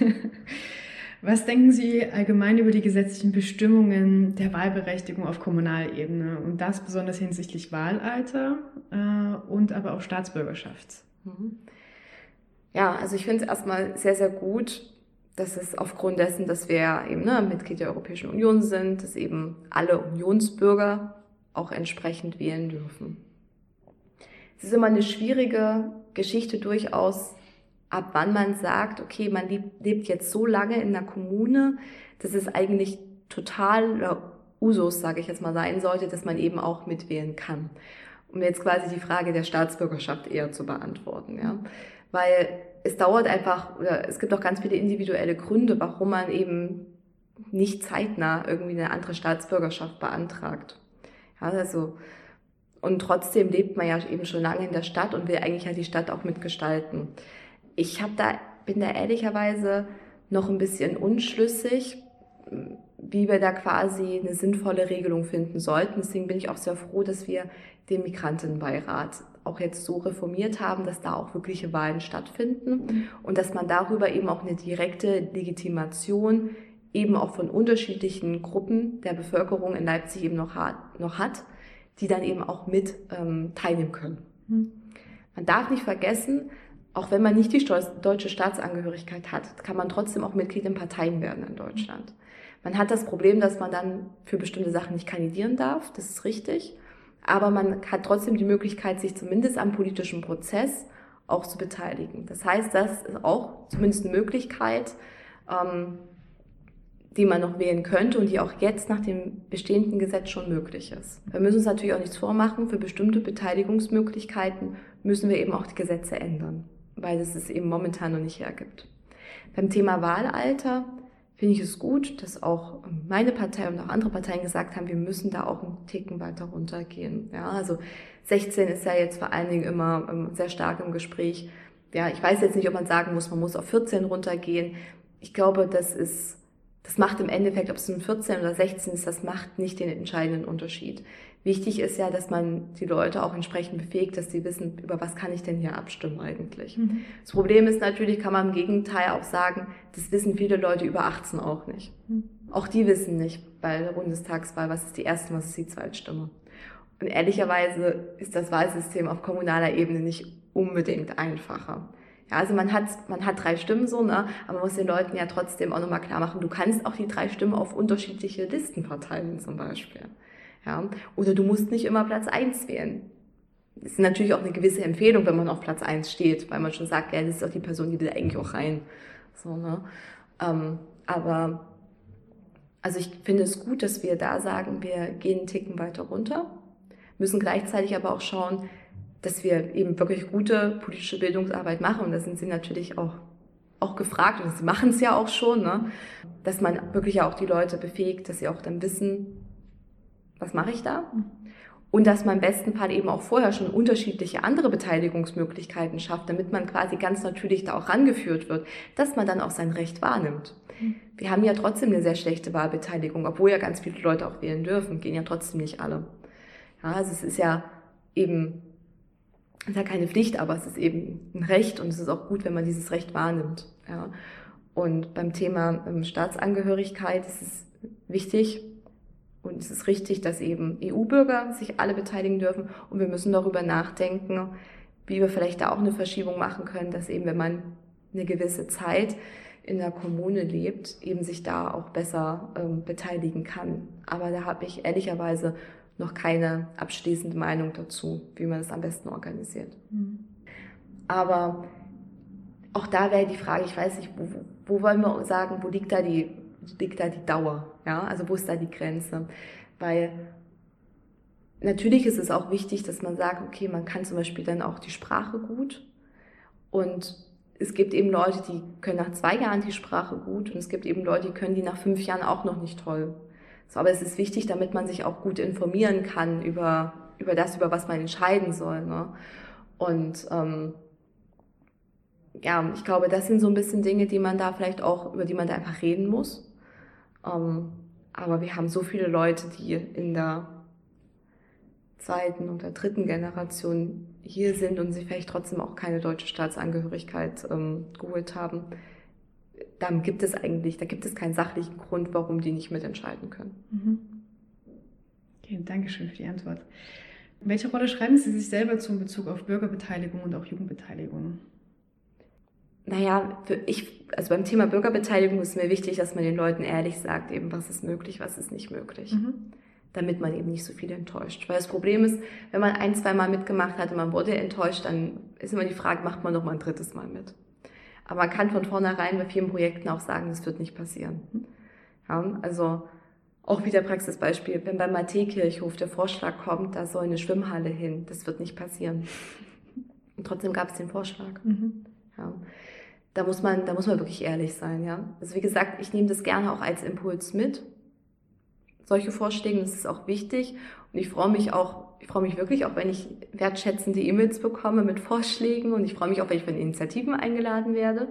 [laughs] was denken Sie allgemein über die gesetzlichen Bestimmungen der Wahlberechtigung auf Kommunalebene und das besonders hinsichtlich Wahlalter äh, und aber auch Staatsbürgerschaft? Mhm. Ja, also ich finde es erstmal sehr, sehr gut, dass es aufgrund dessen, dass wir eben ne, Mitglied der Europäischen Union sind, dass eben alle Unionsbürger auch entsprechend wählen dürfen. Es ist immer eine schwierige Geschichte durchaus, ab wann man sagt, okay, man lebt jetzt so lange in der Kommune, dass es eigentlich total Usus, sage ich jetzt mal, sein sollte, dass man eben auch mitwählen kann. Um jetzt quasi die Frage der Staatsbürgerschaft eher zu beantworten, ja. Weil es dauert einfach, oder es gibt auch ganz viele individuelle Gründe, warum man eben nicht zeitnah irgendwie eine andere Staatsbürgerschaft beantragt. Ja, also, und trotzdem lebt man ja eben schon lange in der Stadt und will eigentlich ja die Stadt auch mitgestalten. Ich habe da, bin da ehrlicherweise noch ein bisschen unschlüssig, wie wir da quasi eine sinnvolle Regelung finden sollten. Deswegen bin ich auch sehr froh, dass wir den Migrantenbeirat auch jetzt so reformiert haben, dass da auch wirkliche Wahlen stattfinden und dass man darüber eben auch eine direkte Legitimation eben auch von unterschiedlichen Gruppen der Bevölkerung in Leipzig eben noch hat, noch hat die dann eben auch mit ähm, teilnehmen können. Mhm. Man darf nicht vergessen, auch wenn man nicht die deutsche Staatsangehörigkeit hat, kann man trotzdem auch Mitglied in Parteien werden in Deutschland. Man hat das Problem, dass man dann für bestimmte Sachen nicht kandidieren darf, das ist richtig, aber man hat trotzdem die Möglichkeit, sich zumindest am politischen Prozess auch zu beteiligen. Das heißt, das ist auch zumindest eine Möglichkeit, ähm, die man noch wählen könnte und die auch jetzt nach dem bestehenden Gesetz schon möglich ist. Wir müssen uns natürlich auch nichts vormachen. Für bestimmte Beteiligungsmöglichkeiten müssen wir eben auch die Gesetze ändern, weil es es eben momentan noch nicht hergibt. Beim Thema Wahlalter finde ich es gut, dass auch meine Partei und auch andere Parteien gesagt haben, wir müssen da auch einen Ticken weiter runtergehen. Ja, also 16 ist ja jetzt vor allen Dingen immer ähm, sehr stark im Gespräch. Ja, ich weiß jetzt nicht, ob man sagen muss, man muss auf 14 runtergehen. Ich glaube, das ist das macht im Endeffekt, ob es nun 14 oder 16 ist, das macht nicht den entscheidenden Unterschied. Wichtig ist ja, dass man die Leute auch entsprechend befähigt, dass sie wissen, über was kann ich denn hier abstimmen eigentlich. Mhm. Das Problem ist natürlich, kann man im Gegenteil auch sagen, das wissen viele Leute über 18 auch nicht. Mhm. Auch die wissen nicht bei der Bundestagswahl, was ist die erste, was ist die Zweitstimme. Und ehrlicherweise ist das Wahlsystem auf kommunaler Ebene nicht unbedingt einfacher. Ja, also man hat, man hat drei Stimmen so, ne? aber man muss den Leuten ja trotzdem auch nochmal klar machen, du kannst auch die drei Stimmen auf unterschiedliche Listen verteilen zum Beispiel. Ja? Oder du musst nicht immer Platz eins wählen. Das ist natürlich auch eine gewisse Empfehlung, wenn man auf Platz eins steht, weil man schon sagt, ja, das ist auch die Person, die will eigentlich auch rein. So, ne? Ähm, aber also ich finde es gut, dass wir da sagen, wir gehen einen Ticken weiter runter, müssen gleichzeitig aber auch schauen, dass wir eben wirklich gute politische Bildungsarbeit machen. Und da sind sie natürlich auch, auch gefragt, und sie machen es ja auch schon, ne? dass man wirklich auch die Leute befähigt, dass sie auch dann wissen, was mache ich da? Und dass man im besten Fall eben auch vorher schon unterschiedliche andere Beteiligungsmöglichkeiten schafft, damit man quasi ganz natürlich da auch rangeführt wird, dass man dann auch sein Recht wahrnimmt. Wir haben ja trotzdem eine sehr schlechte Wahlbeteiligung, obwohl ja ganz viele Leute auch wählen dürfen, gehen ja trotzdem nicht alle. Ja, also es ist ja eben, es ist ja keine Pflicht, aber es ist eben ein Recht und es ist auch gut, wenn man dieses Recht wahrnimmt. Ja. Und beim Thema ähm, Staatsangehörigkeit ist es wichtig, und es ist richtig, dass eben EU-Bürger sich alle beteiligen dürfen. Und wir müssen darüber nachdenken, wie wir vielleicht da auch eine Verschiebung machen können, dass eben, wenn man eine gewisse Zeit in der Kommune lebt, eben sich da auch besser ähm, beteiligen kann. Aber da habe ich ehrlicherweise noch keine abschließende Meinung dazu, wie man das am besten organisiert. Mhm. Aber auch da wäre die Frage, ich weiß nicht, wo, wo wollen wir sagen, wo liegt da die liegt da die Dauer? Ja, also wo ist da die Grenze? Weil natürlich ist es auch wichtig, dass man sagt, okay, man kann zum Beispiel dann auch die Sprache gut und es gibt eben Leute, die können nach zwei Jahren die Sprache gut und es gibt eben Leute, die können die nach fünf Jahren auch noch nicht toll. So, aber es ist wichtig, damit man sich auch gut informieren kann über, über das, über was man entscheiden soll. Ne? Und ähm, ja, ich glaube, das sind so ein bisschen Dinge, die man da vielleicht auch, über die man da einfach reden muss. Ähm, aber wir haben so viele Leute, die in der zweiten oder dritten Generation hier sind und sich vielleicht trotzdem auch keine deutsche Staatsangehörigkeit ähm, geholt haben. Da gibt es eigentlich, da gibt es keinen sachlichen Grund, warum die nicht mitentscheiden können. Mhm. Okay, Dankeschön für die Antwort. Welche Rolle schreiben Sie sich selber in Bezug auf Bürgerbeteiligung und auch Jugendbeteiligung? Naja, ich, also beim Thema Bürgerbeteiligung ist mir wichtig, dass man den Leuten ehrlich sagt, eben was ist möglich, was ist nicht möglich. Mhm. Damit man eben nicht so viel enttäuscht. Weil das Problem ist, wenn man ein, zwei Mal mitgemacht hat und man wurde enttäuscht, dann ist immer die Frage, macht man noch mal ein drittes Mal mit? Aber man kann von vornherein bei vielen Projekten auch sagen, das wird nicht passieren. Ja, also auch wieder Praxisbeispiel, wenn beim Matthäkirchhof der Vorschlag kommt, da soll eine Schwimmhalle hin, das wird nicht passieren. Und trotzdem gab es den Vorschlag. Mhm. Ja da muss man, da muss man wirklich ehrlich sein, ja. Also wie gesagt, ich nehme das gerne auch als Impuls mit. Solche Vorschläge, das ist auch wichtig. Und ich freue mich auch, ich freue mich wirklich auch, wenn ich wertschätzende E-Mails bekomme mit Vorschlägen und ich freue mich auch, wenn ich von Initiativen eingeladen werde,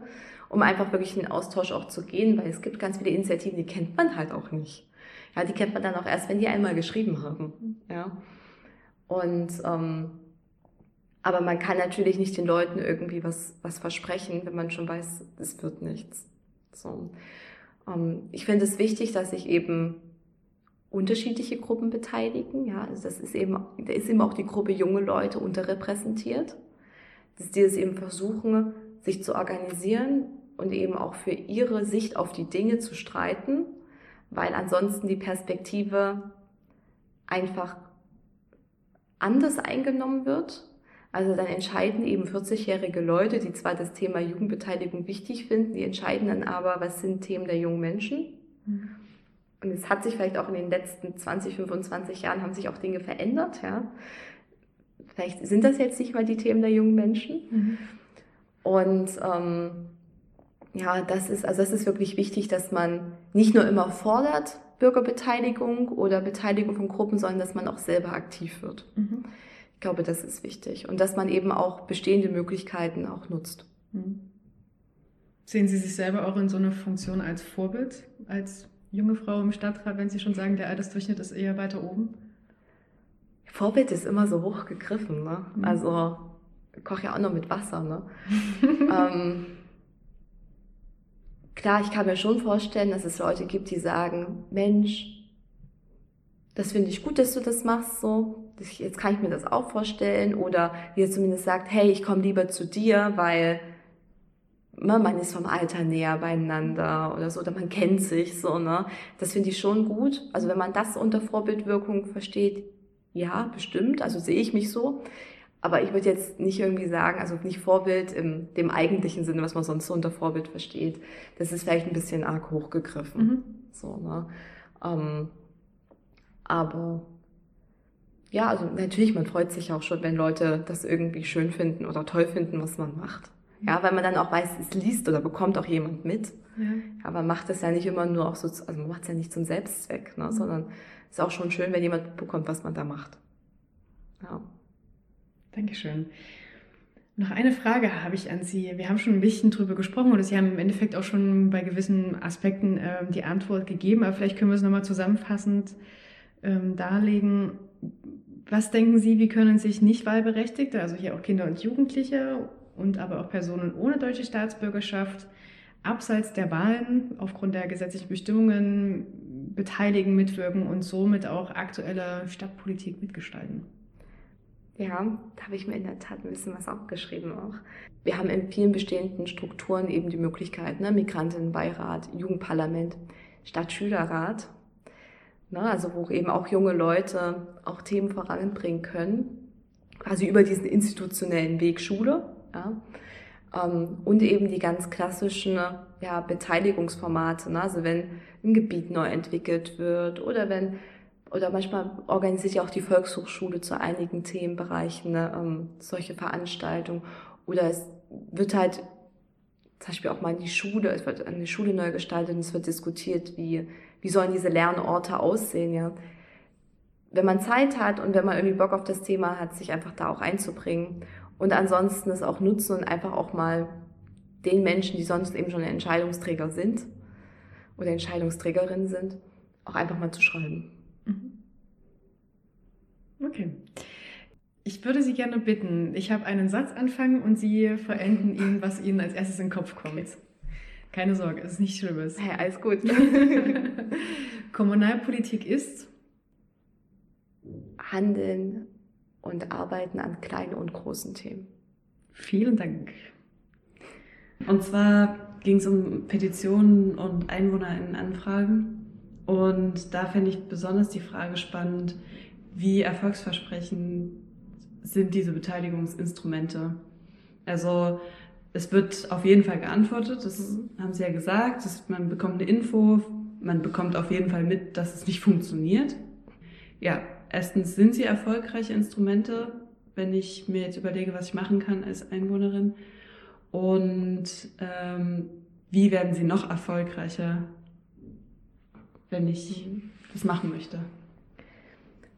um einfach wirklich in den Austausch auch zu gehen, weil es gibt ganz viele Initiativen, die kennt man halt auch nicht. Ja, die kennt man dann auch erst, wenn die einmal geschrieben haben, ja. Und ähm, aber man kann natürlich nicht den Leuten irgendwie was, was versprechen, wenn man schon weiß, es wird nichts. So. Ähm, ich finde es wichtig, dass sich eben unterschiedliche Gruppen beteiligen. Ja, also das ist eben, da ist eben auch die Gruppe junge Leute unterrepräsentiert. Dass die es eben versuchen, sich zu organisieren und eben auch für ihre Sicht auf die Dinge zu streiten, weil ansonsten die Perspektive einfach anders eingenommen wird also dann entscheiden eben 40-jährige Leute, die zwar das Thema Jugendbeteiligung wichtig finden, die entscheiden dann aber, was sind Themen der jungen Menschen. Mhm. Und es hat sich vielleicht auch in den letzten 20, 25 Jahren haben sich auch Dinge verändert, ja. Vielleicht sind das jetzt nicht mal die Themen der jungen Menschen. Mhm. Und ähm, ja, das ist, also das ist wirklich wichtig, dass man nicht nur immer fordert, Bürgerbeteiligung oder Beteiligung von Gruppen, sondern dass man auch selber aktiv wird. Mhm. Ich glaube, das ist wichtig. Und dass man eben auch bestehende Möglichkeiten auch nutzt. Hm. Sehen Sie sich selber auch in so einer Funktion als Vorbild, als junge Frau im Stadtrat, wenn Sie schon sagen, der Altersdurchschnitt ist eher weiter oben? Vorbild ist immer so hoch gegriffen. Ne? Mhm. Also ich koche ja auch noch mit Wasser. Ne? [laughs] ähm, klar, ich kann mir schon vorstellen, dass es Leute gibt, die sagen, Mensch, das finde ich gut, dass du das machst so. Jetzt kann ich mir das auch vorstellen. Oder die jetzt zumindest sagt, hey, ich komme lieber zu dir, weil ne, man ist vom Alter näher beieinander oder so, oder man kennt sich so, ne? Das finde ich schon gut. Also wenn man das unter Vorbildwirkung versteht, ja, bestimmt, also sehe ich mich so. Aber ich würde jetzt nicht irgendwie sagen, also nicht Vorbild im dem eigentlichen Sinne, was man sonst so unter Vorbild versteht. Das ist vielleicht ein bisschen arg hochgegriffen. Mhm. So, ne? Ähm, aber ja, also natürlich, man freut sich auch schon, wenn Leute das irgendwie schön finden oder toll finden, was man macht. Ja, weil man dann auch weiß, es liest oder bekommt auch jemand mit. Ja. Aber man macht es ja nicht immer nur auch so, also man macht es ja nicht zum Selbstzweck, ne, mhm. sondern es ist auch schon schön, wenn jemand bekommt, was man da macht. Ja. Dankeschön. Noch eine Frage habe ich an Sie. Wir haben schon ein bisschen drüber gesprochen oder Sie haben im Endeffekt auch schon bei gewissen Aspekten ähm, die Antwort gegeben, aber vielleicht können wir es nochmal zusammenfassend ähm, darlegen. Was denken Sie, wie können sich nicht Wahlberechtigte, also hier auch Kinder und Jugendliche und aber auch Personen ohne deutsche Staatsbürgerschaft, abseits der Wahlen aufgrund der gesetzlichen Bestimmungen beteiligen, mitwirken und somit auch aktuelle Stadtpolitik mitgestalten? Ja, da habe ich mir in der Tat ein bisschen was aufgeschrieben auch. Wir haben in vielen bestehenden Strukturen eben die Möglichkeit, ne, Migrantinnenbeirat, Jugendparlament, Stadtschülerrat, ne, also wo eben auch junge Leute auch Themen voranbringen können, quasi über diesen institutionellen Weg Schule. Ja, ähm, und eben die ganz klassischen ja, Beteiligungsformate, ne, also wenn ein Gebiet neu entwickelt wird oder wenn oder manchmal organisiert ja auch die Volkshochschule zu einigen Themenbereichen ne, ähm, solche Veranstaltungen. Oder es wird halt zum Beispiel auch mal in die Schule, es wird eine Schule neu gestaltet und es wird diskutiert, wie, wie sollen diese Lernorte aussehen, ja. Wenn man Zeit hat und wenn man irgendwie Bock auf das Thema hat, sich einfach da auch einzubringen und ansonsten es auch nutzen und einfach auch mal den Menschen, die sonst eben schon Entscheidungsträger sind oder Entscheidungsträgerinnen sind, auch einfach mal zu schreiben. Okay. Ich würde Sie gerne bitten, ich habe einen Satz anfangen und Sie verenden ihn, was Ihnen als erstes in den Kopf kommt. Keine Sorge, es ist nichts Schlimmes. Hey, alles gut. [laughs] Kommunalpolitik ist Handeln und Arbeiten an kleinen und großen Themen. Vielen Dank. Und zwar ging es um Petitionen und EinwohnerInnen-Anfragen. Und da fände ich besonders die Frage spannend, wie erfolgsversprechend sind diese Beteiligungsinstrumente? Also es wird auf jeden Fall geantwortet, das haben Sie ja gesagt, das, man bekommt eine Info, man bekommt auf jeden Fall mit, dass es nicht funktioniert. Ja, erstens sind sie erfolgreiche Instrumente, wenn ich mir jetzt überlege, was ich machen kann als Einwohnerin. Und ähm, wie werden sie noch erfolgreicher, wenn ich das machen möchte?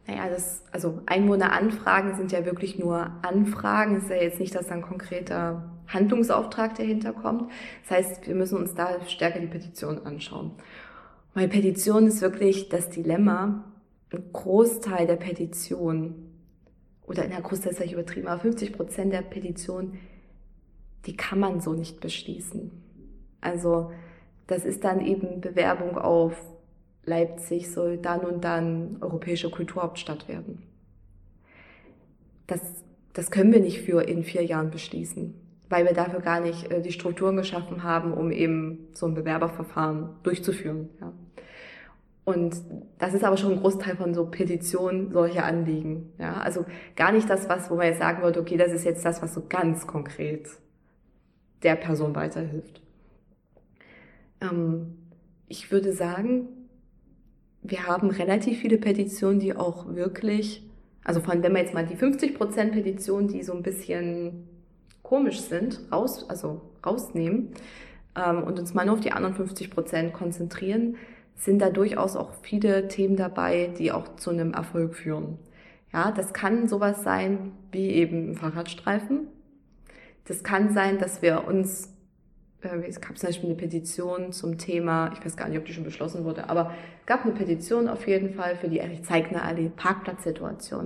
Naja, das, also Einwohneranfragen sind ja wirklich nur Anfragen. Es ist ja jetzt nicht, dass da ein konkreter Handlungsauftrag dahinter kommt. Das heißt, wir müssen uns da stärker die Petition anschauen. Weil Petition ist wirklich das Dilemma. Ein Großteil der Petition, oder in der Großteil ist übertrieben, aber 50 Prozent der Petition, die kann man so nicht beschließen. Also, das ist dann eben Bewerbung auf Leipzig soll dann und dann europäische Kulturhauptstadt werden. Das, das können wir nicht für in vier Jahren beschließen, weil wir dafür gar nicht äh, die Strukturen geschaffen haben, um eben so ein Bewerberverfahren durchzuführen. Ja. Und das ist aber schon ein Großteil von so Petitionen solcher Anliegen. Ja. Also gar nicht das, was, wo man jetzt sagen würde, okay, das ist jetzt das, was so ganz konkret der Person weiterhilft. Ähm, ich würde sagen, wir haben relativ viele Petitionen, die auch wirklich, also von wenn wir jetzt mal die 50 Prozent Petitionen, die so ein bisschen komisch sind, raus, also rausnehmen ähm, und uns mal nur auf die anderen 50 Prozent konzentrieren, sind da durchaus auch viele Themen dabei, die auch zu einem Erfolg führen. Ja, das kann sowas sein wie eben ein Fahrradstreifen. Das kann sein, dass wir uns äh, es gab zum Beispiel eine Petition zum Thema, ich weiß gar nicht, ob die schon beschlossen wurde, aber es gab eine Petition auf jeden Fall für die Erich-Zeigner-Allee Parkplatzsituation.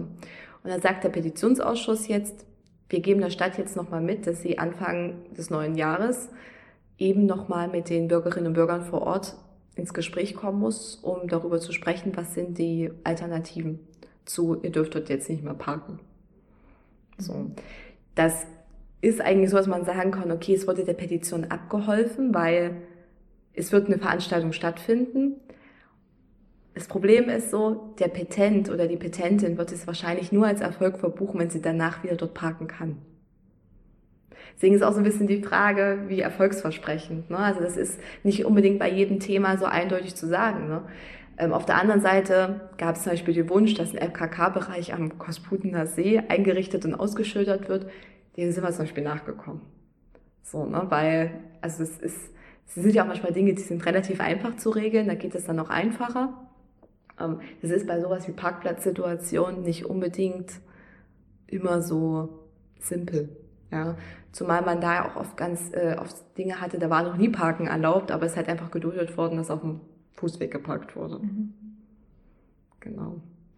Und da sagt der Petitionsausschuss jetzt, wir geben der Stadt jetzt nochmal mit, dass sie Anfang des neuen Jahres eben nochmal mit den Bürgerinnen und Bürgern vor Ort ins Gespräch kommen muss, um darüber zu sprechen, was sind die Alternativen zu, ihr dürft dort jetzt nicht mehr parken. So. Das ist eigentlich so, dass man sagen kann, okay, es wurde der Petition abgeholfen, weil es wird eine Veranstaltung stattfinden. Das Problem ist so, der Petent oder die Petentin wird es wahrscheinlich nur als Erfolg verbuchen, wenn sie danach wieder dort parken kann. Deswegen ist auch so ein bisschen die Frage, wie erfolgsversprechend. Ne? Also das ist nicht unbedingt bei jedem Thema so eindeutig zu sagen. Ne? Ähm, auf der anderen Seite gab es zum Beispiel den Wunsch, dass ein FKK-Bereich am Kosputener See eingerichtet und ausgeschildert wird. Dem sind wir zum Beispiel nachgekommen. So, ne? Weil, also es ist, es sind ja auch manchmal Dinge, die sind relativ einfach zu regeln, da geht es dann noch einfacher. Ähm, das ist bei sowas wie Parkplatzsituationen nicht unbedingt immer so simpel. Ja, zumal man da auch oft ganz äh, oft Dinge hatte, da war noch nie Parken erlaubt, aber es ist halt einfach geduldet worden, dass auf dem Fußweg geparkt wurde. Mhm. Genau.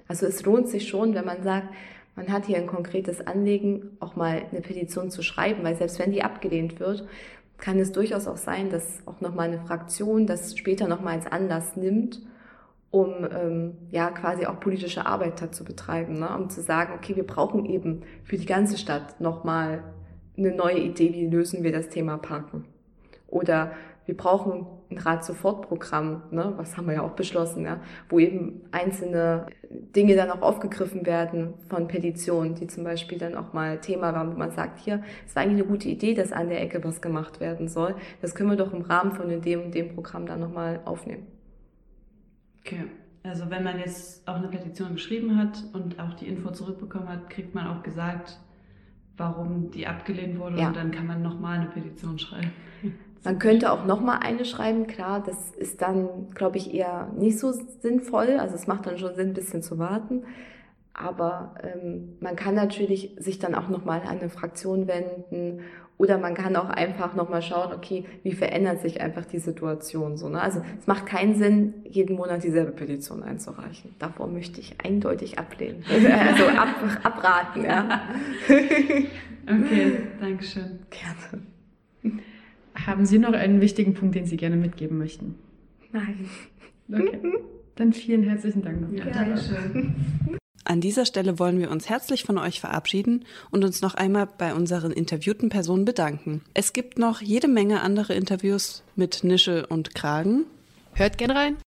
Also es lohnt sich schon, wenn man sagt, man hat hier ein konkretes Anliegen, auch mal eine Petition zu schreiben, weil selbst wenn die abgelehnt wird, kann es durchaus auch sein, dass auch nochmal eine Fraktion das später nochmal als Anlass nimmt, um ähm, ja quasi auch politische Arbeit dazu betreiben, ne? um zu sagen, okay, wir brauchen eben für die ganze Stadt nochmal eine neue Idee, wie lösen wir das Thema Parken. Oder wir brauchen ein Rad-Sofort-Programm, ne, was haben wir ja auch beschlossen, ja, wo eben einzelne Dinge dann auch aufgegriffen werden von Petitionen, die zum Beispiel dann auch mal Thema waren, wo man sagt, hier, es war eigentlich eine gute Idee, dass an der Ecke was gemacht werden soll. Das können wir doch im Rahmen von dem und dem Programm dann nochmal aufnehmen. Okay. Also wenn man jetzt auch eine Petition geschrieben hat und auch die Info zurückbekommen hat, kriegt man auch gesagt, warum die abgelehnt wurde ja. und dann kann man nochmal eine Petition schreiben. [laughs] Man könnte auch nochmal eine schreiben, klar, das ist dann, glaube ich, eher nicht so sinnvoll. Also es macht dann schon Sinn, ein bisschen zu warten. Aber ähm, man kann natürlich sich dann auch nochmal an eine Fraktion wenden oder man kann auch einfach nochmal schauen, okay, wie verändert sich einfach die Situation so. Ne? Also es macht keinen Sinn, jeden Monat dieselbe Petition einzureichen. Davor möchte ich eindeutig ablehnen. [laughs] also ab, abraten, ja. [laughs] okay, Dankeschön. Gerne. Haben Sie noch einen wichtigen Punkt, den Sie gerne mitgeben möchten? Nein. Okay. Dann vielen herzlichen Dank. Ja, Dankeschön. An dieser Stelle wollen wir uns herzlich von euch verabschieden und uns noch einmal bei unseren interviewten Personen bedanken. Es gibt noch jede Menge andere Interviews mit Nische und Kragen. Hört gern rein.